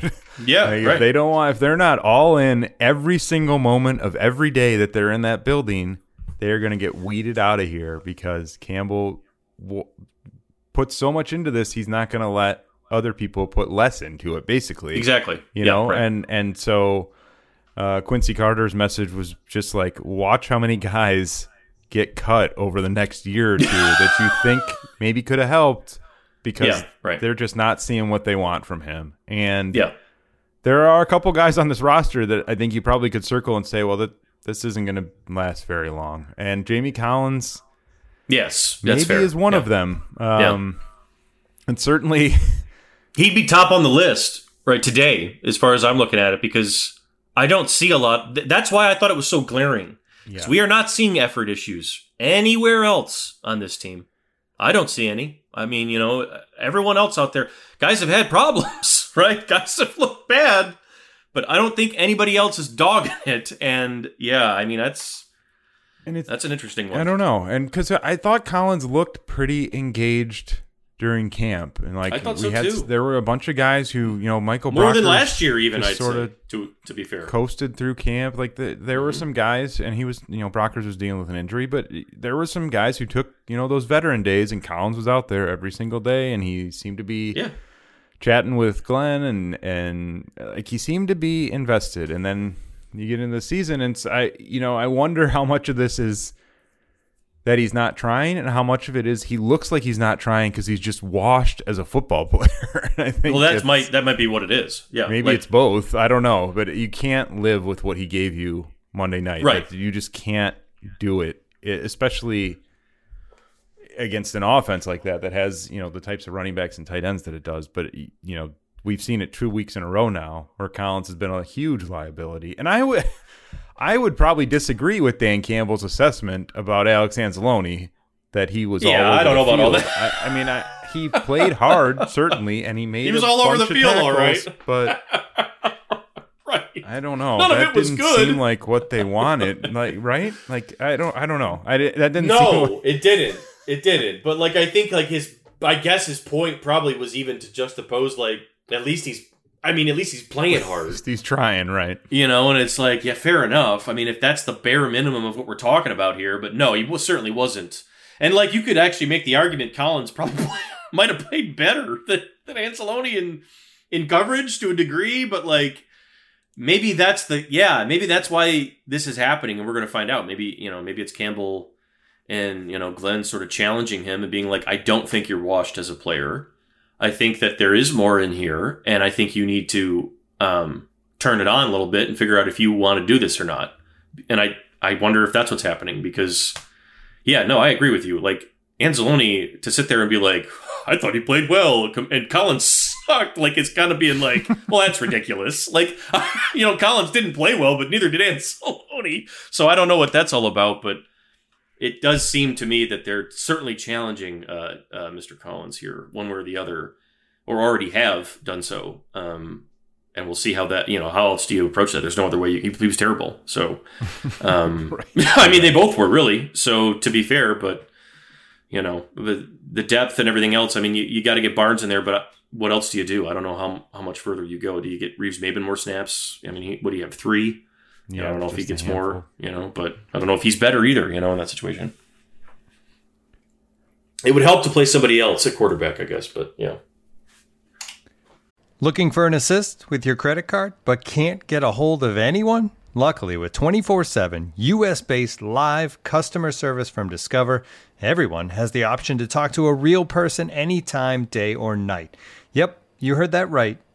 yeah Like, right If they don't want, if they're not all in every single moment of every day that they're in that building, they're going to get weeded out of here because Campbell w- put so much into this. He's not going to let other people put less into it. Basically, exactly You Yeah, know, right. and and so uh, Quincy Carter's message was just like, watch how many guys get cut over the next year or two that you think maybe could have helped because Yeah, right. they're just not seeing what they want from him. And yeah there are a couple guys on this roster that I think you probably could circle and say, well, that this isn't going to last very long. And Jamie Collins yes that's maybe fair. is one Yeah. of them. Um, And certainly, he'd be top on the list right today as far as i'm looking at it because i don't see a lot that's why i thought it was so glaring. Yeah. we are not seeing effort issues anywhere else on this team i don't see any i mean you know everyone else out there guys have had problems right? Guys have looked bad but i don't think anybody else is dogging it and yeah i mean that's and it's that's an interesting one. I don't know, and because I thought Collins looked pretty engaged during camp, and like I thought we so, had, too. there were a bunch of guys who you know Michael more than last year even i'd sort of to, to be fair coasted through camp. Like the, there Mm-hmm. were some guys, and he was you know Brockers was dealing with an injury, but there were some guys who took you know those veteran days, and Collins was out there every single day, and he seemed to be yeah chatting with Glenn and and like he seemed to be invested and then you get into the season and I you know I wonder how much of this is that he's not trying and how much of it is he looks like he's not trying because he's just washed as a football player. I think well that it's- might that might be what it is. Yeah maybe like- it's both. I don't know. But you can't live with what he gave you Monday night. Right. Like, you just can't do it it- especially against an offense like that that has you know the types of running backs and tight ends that it does. But you know we've seen it two weeks in a row now where Collins has been a huge liability, and I would I would probably disagree with Dan Campbell's assessment about Alex Anzalone that he was Yeah, all over I don't the know about all that. I, I mean, I, he played hard certainly, and he made He was all over the field, all tackles, right. but. right I don't know. None of that it was didn't good. seem like what they wanted. like, right? Like, I don't. I don't know. I that didn't. seem No, like- it didn't. It didn't. But like I think like his I guess his point probably was even to juxtapose like at least he's I mean at least he's playing hard. he's trying, right? You know, and it's like, yeah, fair enough. I mean, if that's the bare minimum of what we're talking about here, but no, he was, certainly wasn't. And like, you could actually make the argument Collins probably might have played better than, than Anzalone in in coverage to a degree, but like, maybe that's the yeah, maybe that's why this is happening, and we're going to find out. Maybe you know, maybe it's Campbell and you know Glenn sort of challenging him and being like, I don't think you're washed as a player. I think that there is more in here, and I think you need to um, turn it on a little bit and figure out if you want to do this or not. And I, I wonder if that's what's happening because, yeah, no, I agree with you. Like Anzalone to sit there and be like, I thought he played well, and Collins sucked. Like it's kind of being like, well, that's ridiculous. Like, you know, Collins didn't play well, but neither did Anzalone. So I don't know what that's all about, but it does seem to me that they're certainly challenging uh, uh, Mr. Collins here, one way or the other, or already have done so. Um, and we'll see how that, you know, how else do you approach that? There's no other way. You, he was terrible. So, um, I mean, they both were really. So to be fair, but you know, the the depth and everything else. I mean, you, you got to get Barnes in there, but what else do you do? I don't know how how much further you go. Do you get Reeves-Maybin more snaps? I mean, he, what do you have three? Yeah, I don't know if he gets more, you know, but I don't know if he's better either, you know, in that situation. It would help to play somebody else at quarterback, I guess, but yeah. Looking for an assist with your credit card, but can't get a hold of anyone? Luckily, with 24 7 US based live customer service from Discover, everyone has the option to talk to a real person anytime, day or night. Yep, you heard that right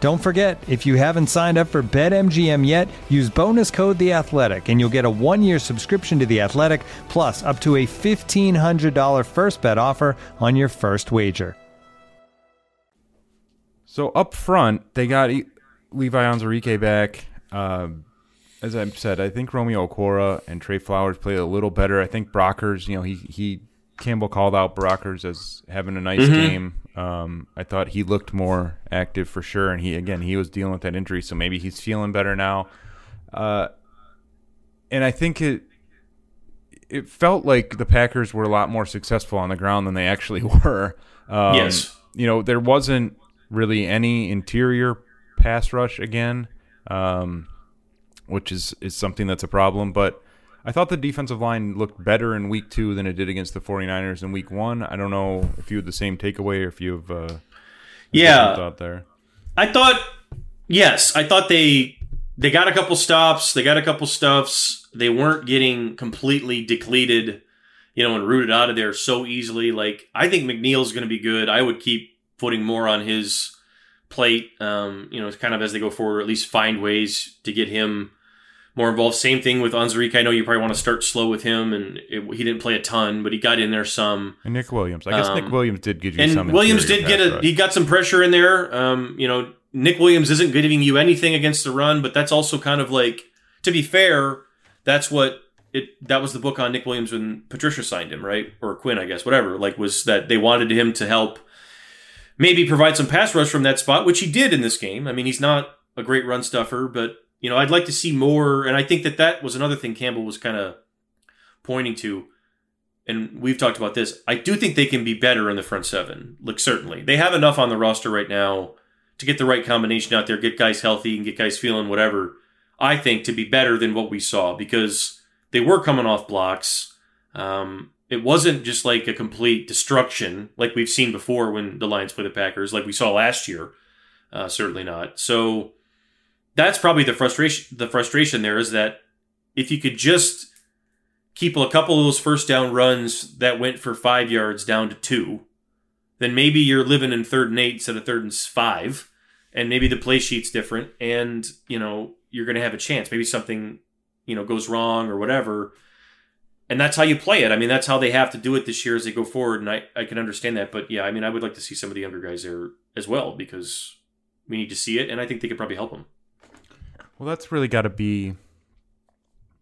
Don't forget, if you haven't signed up for BetMGM yet, use bonus code The Athletic, and you'll get a one-year subscription to The Athletic, plus up to a fifteen hundred dollar first bet offer on your first wager. So up front, they got e- Levi Onwuzurike back. Um, as I said, I think Romeo Okwara and Trey Flowers played a little better. I think Brockers, you know, he he Campbell called out Brockers as having a nice game. Um, I thought he looked more active for sure, and he again he was dealing with that injury, so maybe he's feeling better now. Uh, and I think it it felt like the Packers were a lot more successful on the ground than they actually were. Um, Yes. you know there wasn't really any interior pass rush again, um, which is is something that's a problem, but. I thought the defensive line looked better in week two than it did against the 49ers in week one. I don't know if you had the same takeaway or if you have uh, Yeah. thought there. I thought yes, I thought they they got a couple stops, they got a couple stuffs. They weren't getting completely depleted, you know, and rooted out of there so easily. Like I think McNeill's going to be good. I would keep putting more on his plate. Um, you know, kind of as they go forward, or at least find ways to get him more involved. Same thing with Onwuzurike. I know you probably want to start slow with him, and it, he didn't play a ton, but he got in there some. And Nick Williams. I guess Um, Nick Williams did give you And some. Williams did get a rush. he got some pressure in there. Um, you know, Nick Williams isn't giving you anything against the run, but that's also kind of like to be fair, that's what it that was the book on Nick Williams when Patricia signed him, right? Or Quinn, I guess, whatever. Like was that they wanted him to help maybe provide some pass rush from that spot, which he did in this game. I mean, he's not a great run stuffer, but you know, I'd like to see more and I think that that was another thing Campbell was kind of pointing to and we've talked about this. I do think they can be better in the front seven. Look, certainly they have enough on the roster right now to get the right combination out there, get guys healthy, and get guys feeling whatever. I think to be better than what we saw because they were coming off blocks. Um, it wasn't just like a complete destruction like we've seen before when the Lions play the Packers, like we saw last year. Uh, certainly not. So that's probably the frustration. The frustration there is that if you could just keep a couple of those first down runs that went for five yards down to two, then maybe you're living in third and eight instead of third and five, and maybe the play sheet's different, and you know you're going to have a chance. Maybe something you know goes wrong or whatever. and that's how you play it. I mean, that's how they have to do it this year as they go forward, and I, I can understand that. But yeah, I mean, I would like to see some of the younger guys there as well because we need to see it, and I think they could probably help them. Well, that's really got to be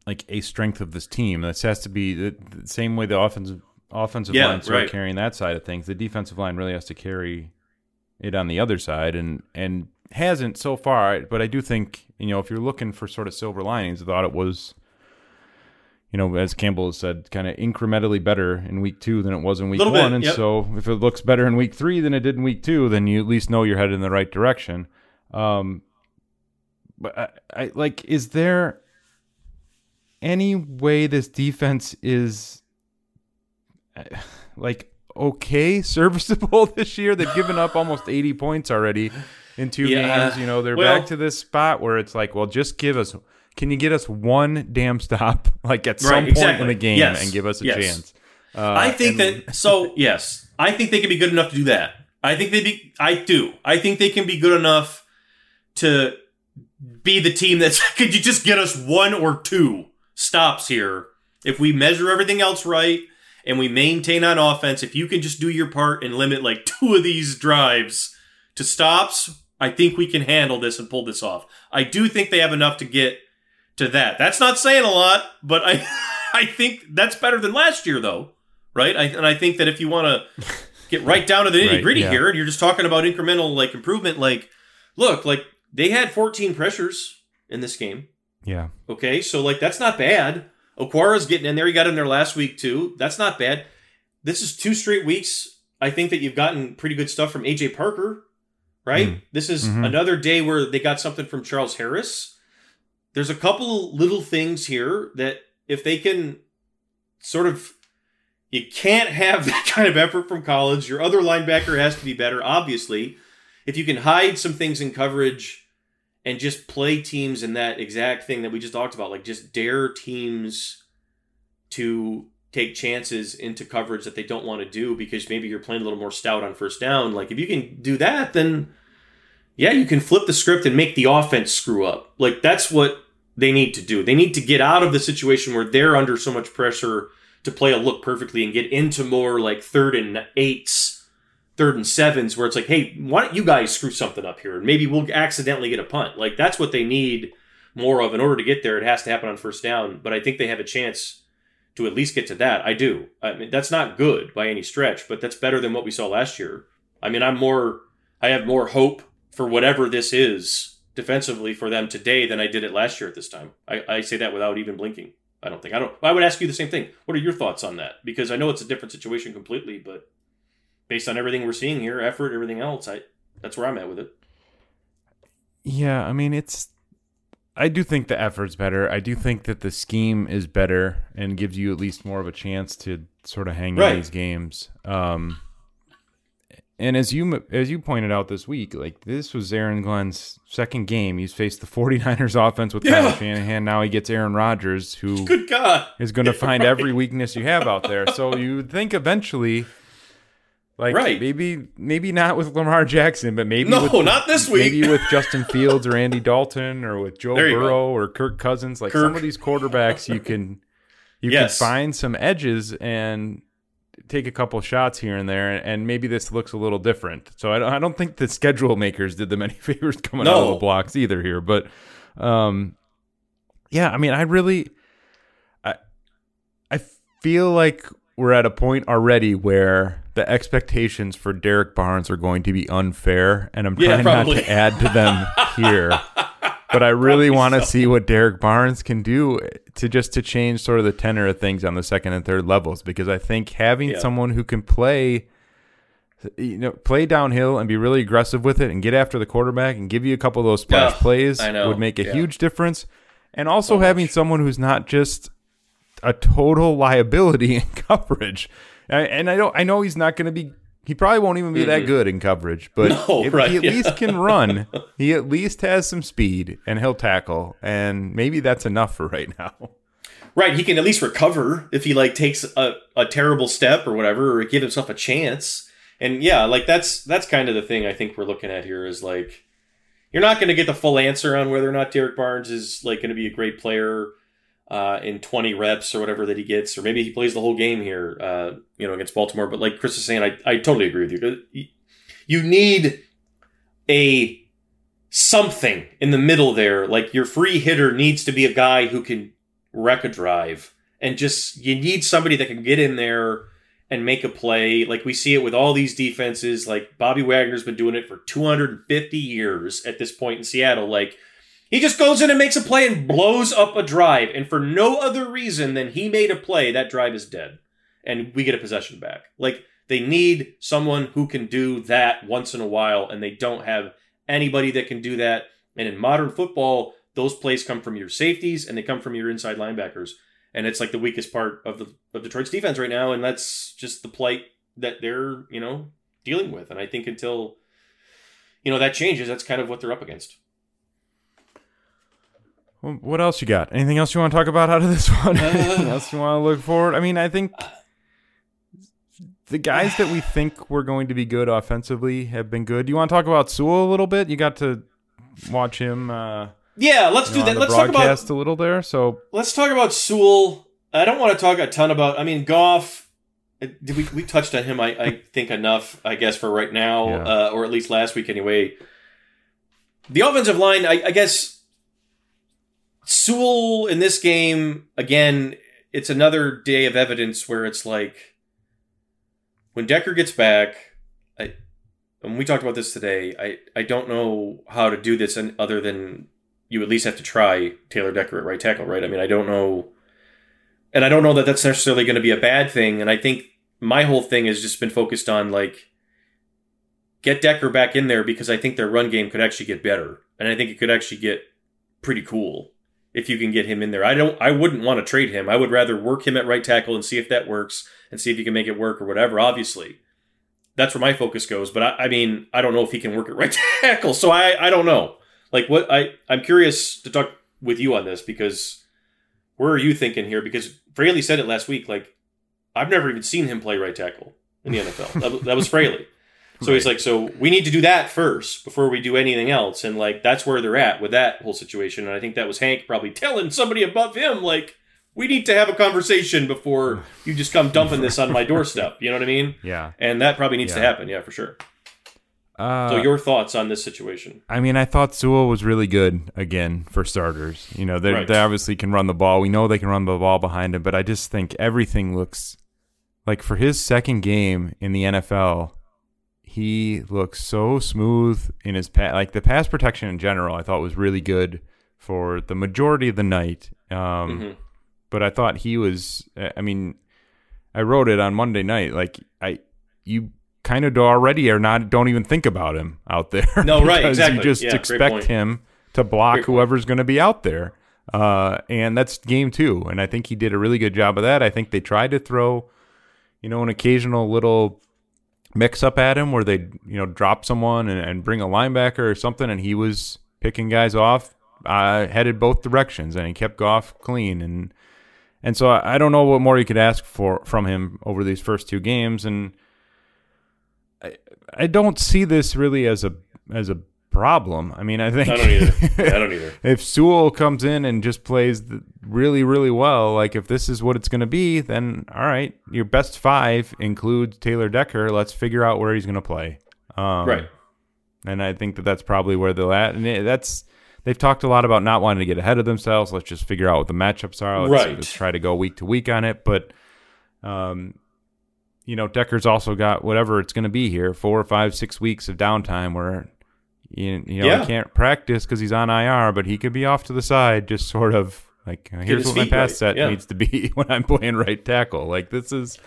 like a strength of this team. This has to be the, the same way the offensive offensive Yeah, line started right. carrying that side of things. The defensive line really has to carry it on the other side, and and hasn't so far. But I do think you know if you're looking for sort of silver linings, I thought it was. You know, as Campbell has said, kind of incrementally better in week two than it was in week one. bit, and yep. so, if it looks better in week three than it did in week two, then you at least know you're headed in the right direction. Um, but I, I like, is there any way this defense is uh, like okay, serviceable this year? They've given up almost 80 points already in two Yeah. games. You know, they're Well- back to this spot where it's like, well, just give us. Can you get us one damn stop, like at some Right, point exactly. in the game, Yes, and give us a yes. chance? Uh, I think and- that so yes, I think they can be good enough to do that. I think they be I do. I think they can be good enough to be the team that's could you just get us one or two stops here if we measure everything else right and we maintain on offense if you can just do your part and limit like two of these drives to stops I think we can handle this and pull this off. I do think they have enough to get to that. That's not saying a lot, but I I think that's better than last year though, right? I, and I think that if you want to get right down to the nitty Right, gritty yeah. here, and you're just talking about incremental like improvement, like look, like they had 14 pressures in this game. yeah, Okay, so like that's not bad. Okwara's getting in there. He got in there last week too. That's not bad. This is two straight weeks. I think that you've gotten pretty good stuff from AJ Parker, right? Mm. This is Mhm. another day where they got something from Charles Harris. There's a couple little things here that if they can sort of you can't have that kind of effort from Collins. Your other linebacker has to be better, obviously. If you can hide some things in coverage and just play teams in that exact thing that we just talked about, like just dare teams to take chances into coverage that they don't want to do because maybe you're playing a little more stout on first down. Like if you can do that, then yeah, you can flip the script and make the offense screw up. Like that's what they need to do. They need to get out of the situation where they're under so much pressure to play a look perfectly and get into more like third and eights, third and sevens, where it's like, hey, why don't you guys screw something up here? And maybe we'll accidentally get a punt. Like that's what they need more of in order to get there. It has to happen on first down. But I think they have a chance to at least get to that. I do. I mean, that's not good by any stretch, but that's better than what we saw last year. I mean, I'm more, I have more hope for whatever this is defensively for them today than I did it last year at this time. I, I say that without even blinking. I don't think I don't. I would ask you the same thing. What are your thoughts on that? Because I know it's a different situation completely, but based on everything we're seeing here, effort, everything else, I that's where I'm at with it. Yeah, I mean it's I do think the effort's better. I do think that the scheme is better and gives you at least more of a chance to sort of hang Right. in these games. Um and as you as you pointed out this week, like this was Aaron Glenn's second game. He's faced the 49ers offense with Yeah. Kyle Shanahan. Now he gets Aaron Rodgers who Good God. is going to find every weakness you have out there. So you would think eventually like Right. maybe maybe not with Lamar Jackson, but maybe No, with, not this week. Maybe with Justin Fields or Andy Dalton or with Joe you go. Burrow or Kirk Cousins, like Kirk. some of these quarterbacks you can you Yes. can find some edges and take a couple shots here and there and maybe this looks a little different. So I don't, I don't think the schedule makers did them any favors coming out of the blocks either here, but um yeah, I mean I really I I feel like we're at a point already where the expectations for Derrick Barnes are going to be unfair, and I'm Yeah, trying not to add to them here. But I really want to so. see what Derrick Barnes can do eh, to just to change sort of the tenor of things on the second and third levels because I think having Yeah. someone who can play you know play downhill and be really aggressive with it and get after the quarterback and give you a couple of those splash Yeah, plays would make a Yeah. huge difference. And also having someone who's not just a total liability in coverage. And I don't I know he's not going to be he probably won't even be that good in coverage, but No, if right, he at yeah. least can run, he at least has some speed and he'll tackle and maybe that's enough for right now. Right, he can at least recover if he like takes a, a terrible step or whatever, or give himself a chance. And yeah, like that's that's kind of the thing I think we're looking at here is like you're not going to get the full answer on whether or not Derrick Barnes is like going to be a great player. Uh, in 20 reps or whatever that he gets, or maybe he plays the whole game here, uh, you know, against Baltimore. But like Chris is saying, I, I totally agree with you. You need a something in the middle there. Like your free hitter needs to be a guy who can wreck a drive, and just you need somebody that can get in there and make a play. Like we see it with all these defenses. Like Bobby Wagner's been doing it for 250 years at this point in Seattle. Like he just goes in and makes a play and blows up a drive. And for no other reason than he made a play, that drive is dead. And we get a possession back. Like they need someone who can do that once in a while, and they don't have anybody that can do that. And in modern football, those plays come from your safeties and they come from your inside linebackers. And it's like the weakest part of the of Detroit's defense right now, and that's just the plight that they're, you know, dealing with. And I think until you know that changes, that's kind of what they're up against. Well, what else you got? Anything else you want to talk about out of this one? Anything else you want to look forward? I mean, I think the guys that we think were going to be good offensively have been good. Do you want to talk about Sewell a little bit? You got to watch him. Uh, yeah, let's you do that. on the Let's talk about broadcast a little there. So let's talk about Sewell. I don't want to talk a ton about. I mean, Goff. uh, Did we we touched on him? I, I think enough. I guess for right now, Yeah. uh, or at least last week anyway. The offensive line. I, I guess Sewell in this game again. It's another day of evidence where it's like when Decker gets back. I and we talked about this today. I I don't know how to do this and other than you at least have to try Taylor Decker at right tackle, right? I mean, I don't know, and I don't know that that's necessarily going to be a bad thing. And I think my whole thing has just been focused on like get Decker back in there because I think their run game could actually get better, and I think it could actually get pretty cool if you can get him in there. I don't, I wouldn't want to trade him. I would rather work him at right tackle and see if that works and see if you can make it work or whatever. Obviously, that's where my focus goes. But I, I mean, I don't know if he can work at right tackle, so I, I don't know. Like what I, I'm curious to talk with you on this because where are you thinking here? Because Fraley said it last week. Like I've never even seen him play right tackle in the NFL. that, that was Fraley. So he's like, so we need to do that first before we do anything else. And like, that's where they're at with that whole situation. And I think that was Hank probably telling somebody above him, like, we need to have a conversation before you just come dumping this on my doorstep. You know what I mean? yeah. And that probably needs to happen. Yeah, for sure. Uh, So your thoughts on this situation? I mean, I thought Sewell was really good again for starters. You know, they Right. they obviously can run the ball. We know they can run the ball behind him, but I just think everything looks like for his second game in the NFL, he looks so smooth in his pass. Like the pass protection in general, I thought was really good for the majority of the night. Um, Mhm. But I thought he was. I mean, I wrote it on Monday night. Like I, you kind of already are not. Don't even think about him out there. No, right, exactly. You just Yeah, expect him to block whoever's going to be out there. Uh, and that's game two. And I think he did a really good job of that. I think they tried to throw, you know, an occasional little mix up at him where they, you know, drop someone and, and bring a linebacker or something. And he was picking guys off, uh, headed both directions and he kept Goff clean. And, and so I, I don't know what more you could ask for from him over these first two games. And I, I don't see this really as a, as a problem. I mean, I think I don't either. Yeah, I don't either. if Sewell comes in and just plays really, really well, like if this is what it's going to be, then all right, your best five includes Taylor Decker. Let's figure out where he's going to play. Um, Right. And I think that that's probably where they're at. And it, that's they've talked a lot about not wanting to get ahead of themselves. Let's just figure out what the matchups are. Let's, Right. let's try to go week to week on it. But, um, you know, Decker's also got whatever it's going to be here four or five, six weeks of downtime where. You, you know, Yeah. he can't practice because he's on IR, but he could be off to the side, just sort of like, here's what my pass right. set Yeah. needs to be when I'm playing right tackle. Like this is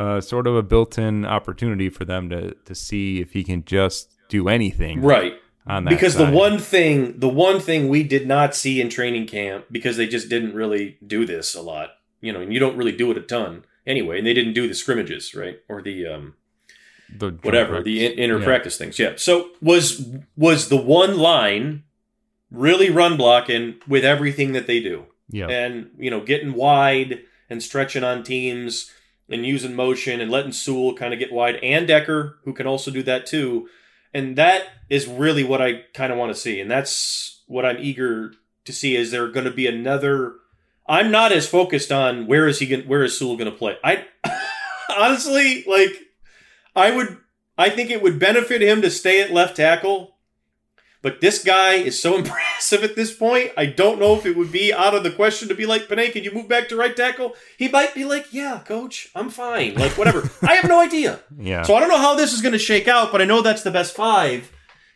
uh, sort of a built-in opportunity for them to to see if he can just do anything Right. on that. because the one thing the one thing we did not see in training camp because they just didn't really do this a lot you know and you don't really do it a ton anyway and they didn't do the scrimmages right or the um the whatever practice. the in- inner Yeah. practice things. Yeah. So was was the one line really run blocking with everything that they do? Yeah, and you know getting wide and stretching on teams and using motion and letting Sewell kind of get wide and Decker who can also do that too. And that is really what I kind of want to see. And that's what I'm eager to see. Is there going to be another I'm not as focused on where is he going where is Sewell going to play. I honestly like I would I think it would benefit him to stay at left tackle. But this guy is so impressive at this point. I don't know if it would be out of the question to be like, Penei, can you move back to right tackle? He might be like, yeah, coach, I'm fine. Like, whatever. I have no idea. Yeah. So I don't know how this is going to shake out, but I know that's the best five.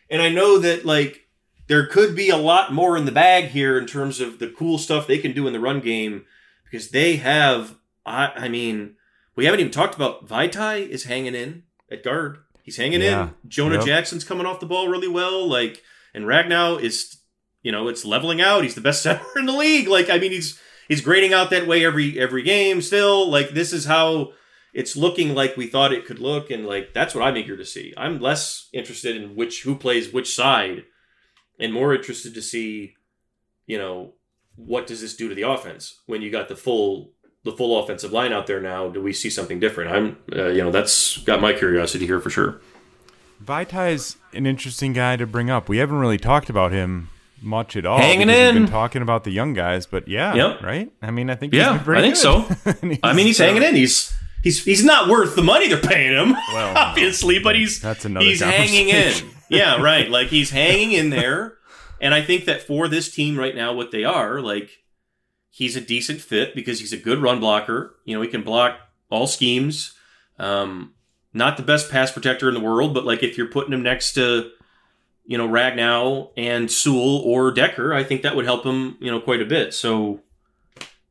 And I know that, like, there could be a lot more in the bag here in terms of the cool stuff they can do in the run game because they have, I, I mean, we haven't even talked about Vaitai is hanging in at guard. He's hanging Yeah. in. Jonah Yep. Jackson's coming off the ball really well. Like, and Ragnow is, you know, it's leveling out. He's the best center in the league. Like, I mean, he's he's grading out that way every every game. Still, like, this is how it's looking like we thought it could look, and like that's what I'm eager to see. I'm less interested in which who plays which side, and more interested to see, you know, what does this do to the offense when you got the full the full offensive line out there now? Do we see something different? I'm, uh, you know, that's got my curiosity here for sure. Vaitai is an interesting guy to bring up. We haven't really talked about him much at all. Hanging because we've in. been talking about the young guys, but yeah, Yep. right. I mean, I think Yeah, he's been I think good. so. I mean, he's hanging in. He's he's he's not worth the money they're paying him, Well, obviously, but he's that's another he's hanging in. Yeah, right. Like he's hanging in there, and I think that for this team right now, what they are like, he's a decent fit because he's a good run blocker. You know, he can block all schemes. Um, not the best pass protector in the world, but like if you're putting him next to, you know, Ragnow and Sewell or Decker, I think that would help him, you know, quite a bit. So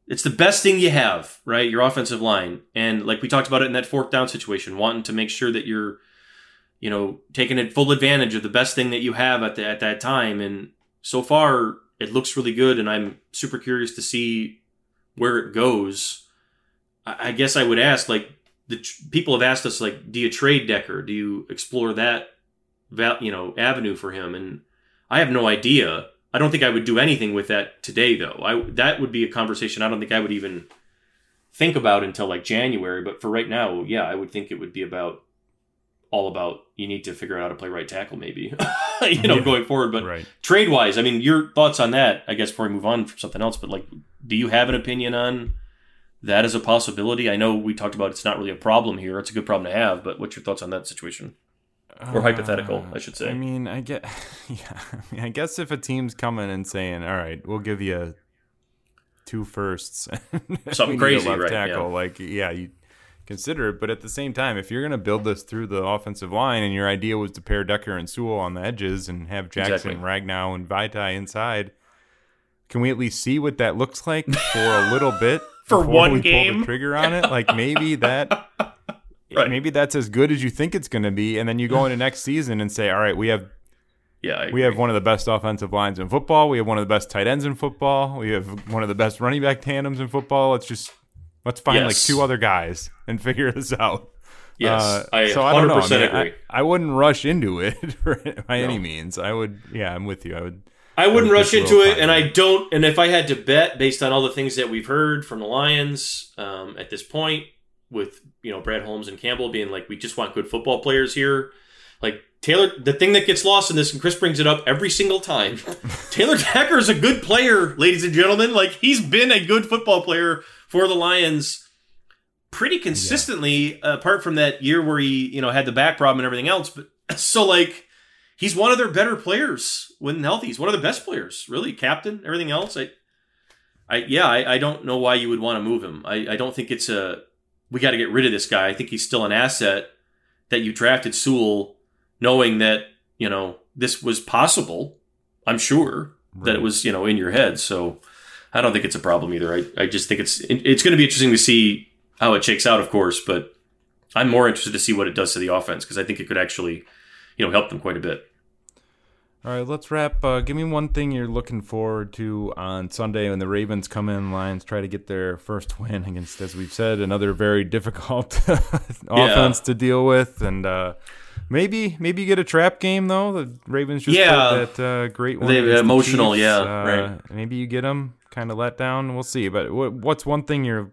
it's the best thing you have, right? Your offensive line. And like we talked about it in that fourth down situation, wanting to make sure that you're, you know, taking full advantage of the best thing that you have at the, at that time. And so far, it looks really good, and I'm super curious to see where it goes. I, I guess I would ask, like, the tr- people have asked us, like, do you trade Decker? Do you explore that, val- you know, avenue for him? And I have no idea. I don't think I would do anything with that today, though. I that would be a conversation I don't think I would even think about until like January. But for right now, yeah, I would think it would be about all about you need to figure out how to play right tackle, maybe you know, Yeah. going forward. But Right. trade wise, I mean, your thoughts on that? I guess before we move on from something else, but like, do you have an opinion on that as a possibility? I know we talked about it's not really a problem here; it's a good problem to have. But what's your thoughts on that situation? Or uh, hypothetical, I should say. I mean, I get, yeah. I, mean, I guess if a team's coming and saying, "All right, we'll give you two firsts, Something we need a crazy, left right, tackle," yeah. like, yeah, you consider it. But at the same time, if you're going to build this through the offensive line, and your idea was to pair Decker and Sewell on the edges and have Jackson, Exactly. Ragnow, and Vaitai inside. Can we at least see what that looks like for a little bit For one we pull game? the trigger on it? Like maybe that Right. maybe that's as good as you think it's going to be, and then you go into next season and say, "All right, we have yeah, we have one of the best offensive lines in football. We have one of the best tight ends in football. We have one of the best running back tandems in football. Let's just let's find like two other guys and figure this out." yes, Uh, I so 100% I don't know. I, mean, agree. I, I wouldn't rush into it by any means. I would, yeah, I'm with you. I would. I wouldn't would rush into it, and. I don't. And if I had to bet based on all the things that we've heard from the Lions um, at this point, with you know Brad Holmes and Campbell being like, we just want good football players here. Like Taylor, the thing that gets lost in this, and Chris brings it up every single time. Taylor Decker is a good player, ladies and gentlemen. Like he's been a good football player for the Lions pretty consistently, apart from that year where he you know had the back problem and everything else. But so like he's one of their better players when healthy. He's one of the best players, really, captain, everything else. I, I yeah, I, I don't know why you would want to move him. I, I don't think it's a we got to get rid of this guy. I think he's still an asset that you drafted Sewell, knowing that you know this was possible. I'm sure that it was you know in your head. So I don't think it's a problem either. I, I just think it's it's going to be interesting to see how it shakes out, of course. But I'm more interested to see what it does to the offense because I think it could actually you know help them quite a bit. All right, let's wrap. Uh, give me one thing you're looking forward to on Sunday when the Ravens come in. Lions try to get their first win against, as we've said, another very difficult offense to deal with, and uh, maybe maybe you get a trap game though. The Ravens just Yeah. that uh, great one. They- against the emotional, yeah, Uh, right. Maybe you get them kind of let down. We'll see. But what, what's one thing you're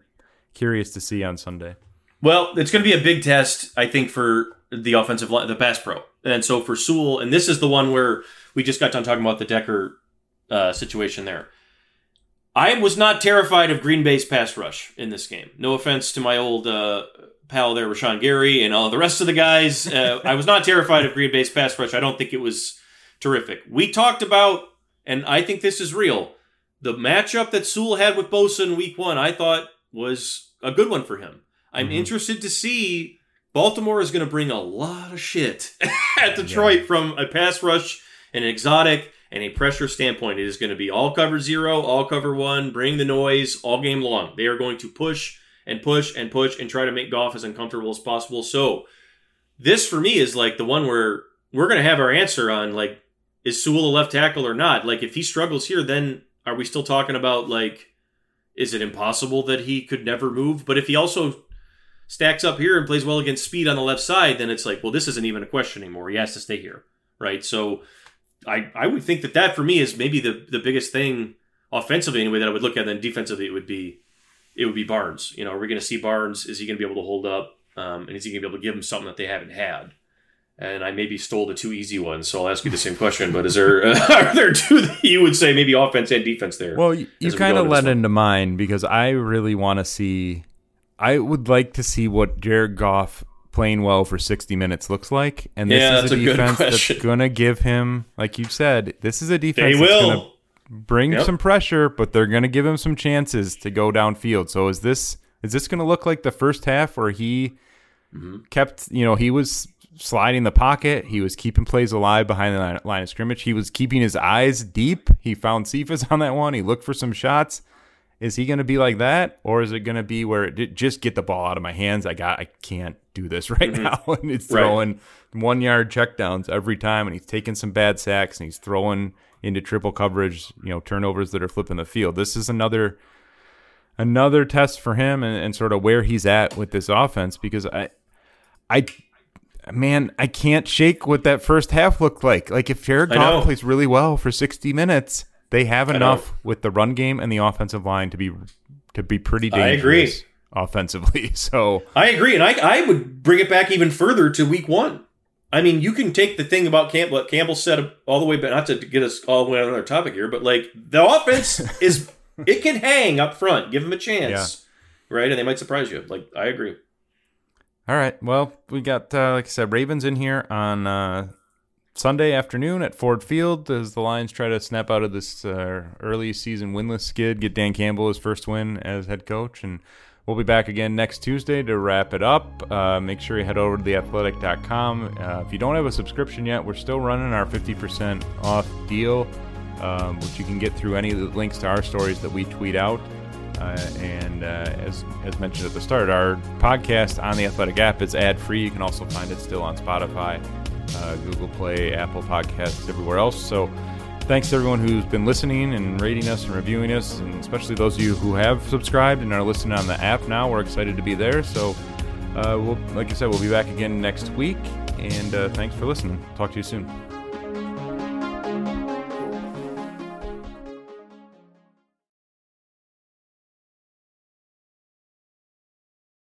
curious to see on Sunday? Well, it's going to be a big test, I think, for the offensive line, the pass pro. And so for Sewell, and this is the one where we just got done talking about the Decker uh, situation there. I was not terrified of Green Bay's pass rush in this game. No offense to my old uh, pal there, Rashan Gary, and all the rest of the guys. Uh, I was not terrified of Green Bay's pass rush. I don't think it was terrific. We talked about, and I think this is real, the matchup that Sewell had with Bosa in week one, I thought was a good one for him. I'm Mhm. interested to see. Baltimore is going to bring a lot of shit at Detroit from a pass rush, an exotic, and a pressure standpoint. It is going to be all cover zero, all cover one, bring the noise all game long. They are going to push and push and push and try to make Goff as uncomfortable as possible. So, this for me is like the one where we're going to have our answer on like, is Sewell a left tackle or not? Like, if he struggles here, then are we still talking about like, is it impossible that he could never move? But if he also stacks up here and plays well against speed on the left side, then it's like, well, this isn't even a question anymore. He has to stay here, right? So, I I would think that that for me is maybe the the biggest thing offensively anyway that I would look at. Then defensively, it would be it would be Barnes. You know, are we going to see Barnes? Is he going to be able to hold up? Um, and is he going to be able to give him something that they haven't had? And I maybe stole the two easy ones, so I'll ask you the same question. But is there are there two that you would say maybe offense and defense there? Well, you, you kind of led into mine because I really want to see. I would like to see what Jared Goff playing well for 60 minutes looks like, and this Yeah, is that's a a defense that's gonna give him, like you said, this is a they defense that's gonna will. bring Yep. some pressure, but they're gonna give him some chances to go downfield. So is this is this gonna look like the first half where he Mm-hmm. kept, you know, he was sliding the pocket, he was keeping plays alive behind the line, line of scrimmage, he was keeping his eyes deep. He found Cephus on that one. He looked for some shots. Is he going to be like that, or is it going to be where it, just get the ball out of my hands? I got, I can't do this right now, and it's Mm-hmm. Right. throwing one yard checkdowns every time, and he's taking some bad sacks, and he's throwing into triple coverage, you know, turnovers that are flipping the field. This is another another test for him, and, and sort of where he's at with this offense, because I, I, man, I can't shake what that first half looked like. Like if Jared Goff plays really well for sixty minutes, they have enough with the run game and the offensive line to be to be pretty I agree. dangerous offensively. So I agree, and I I would bring it back even further to week one. I mean, you can take the thing about Campbell. Campbell said all the way, but not to get us all the way on another topic here, but like the offense is it can hang up front. Give them a chance, right? And they might surprise you. Like I agree. All right. Well, we got uh, like I said, Ravens in here on uh, Sunday afternoon at Ford Field as the Lions try to snap out of this uh, early season winless skid, get Dan Campbell his first win as head coach, and we'll be back again next Tuesday to wrap it up. Uh, make sure you head over to theathletic.com. Uh, if you don't have a subscription yet, we're still running our 50% off deal, um, which you can get through any of the links to our stories that we tweet out. Uh, and uh, as as mentioned at the start, our podcast on the Athletic app is ad free. You can also find it still on Spotify, uh, Google Play, Apple Podcasts, everywhere else. So, thanks to everyone who's been listening and rating us and reviewing us, and especially those of you who have subscribed and are listening on the app now. We're excited to be there. So, uh, we'll like I said, we'll be back again next week. And uh, thanks for listening. Talk to you soon.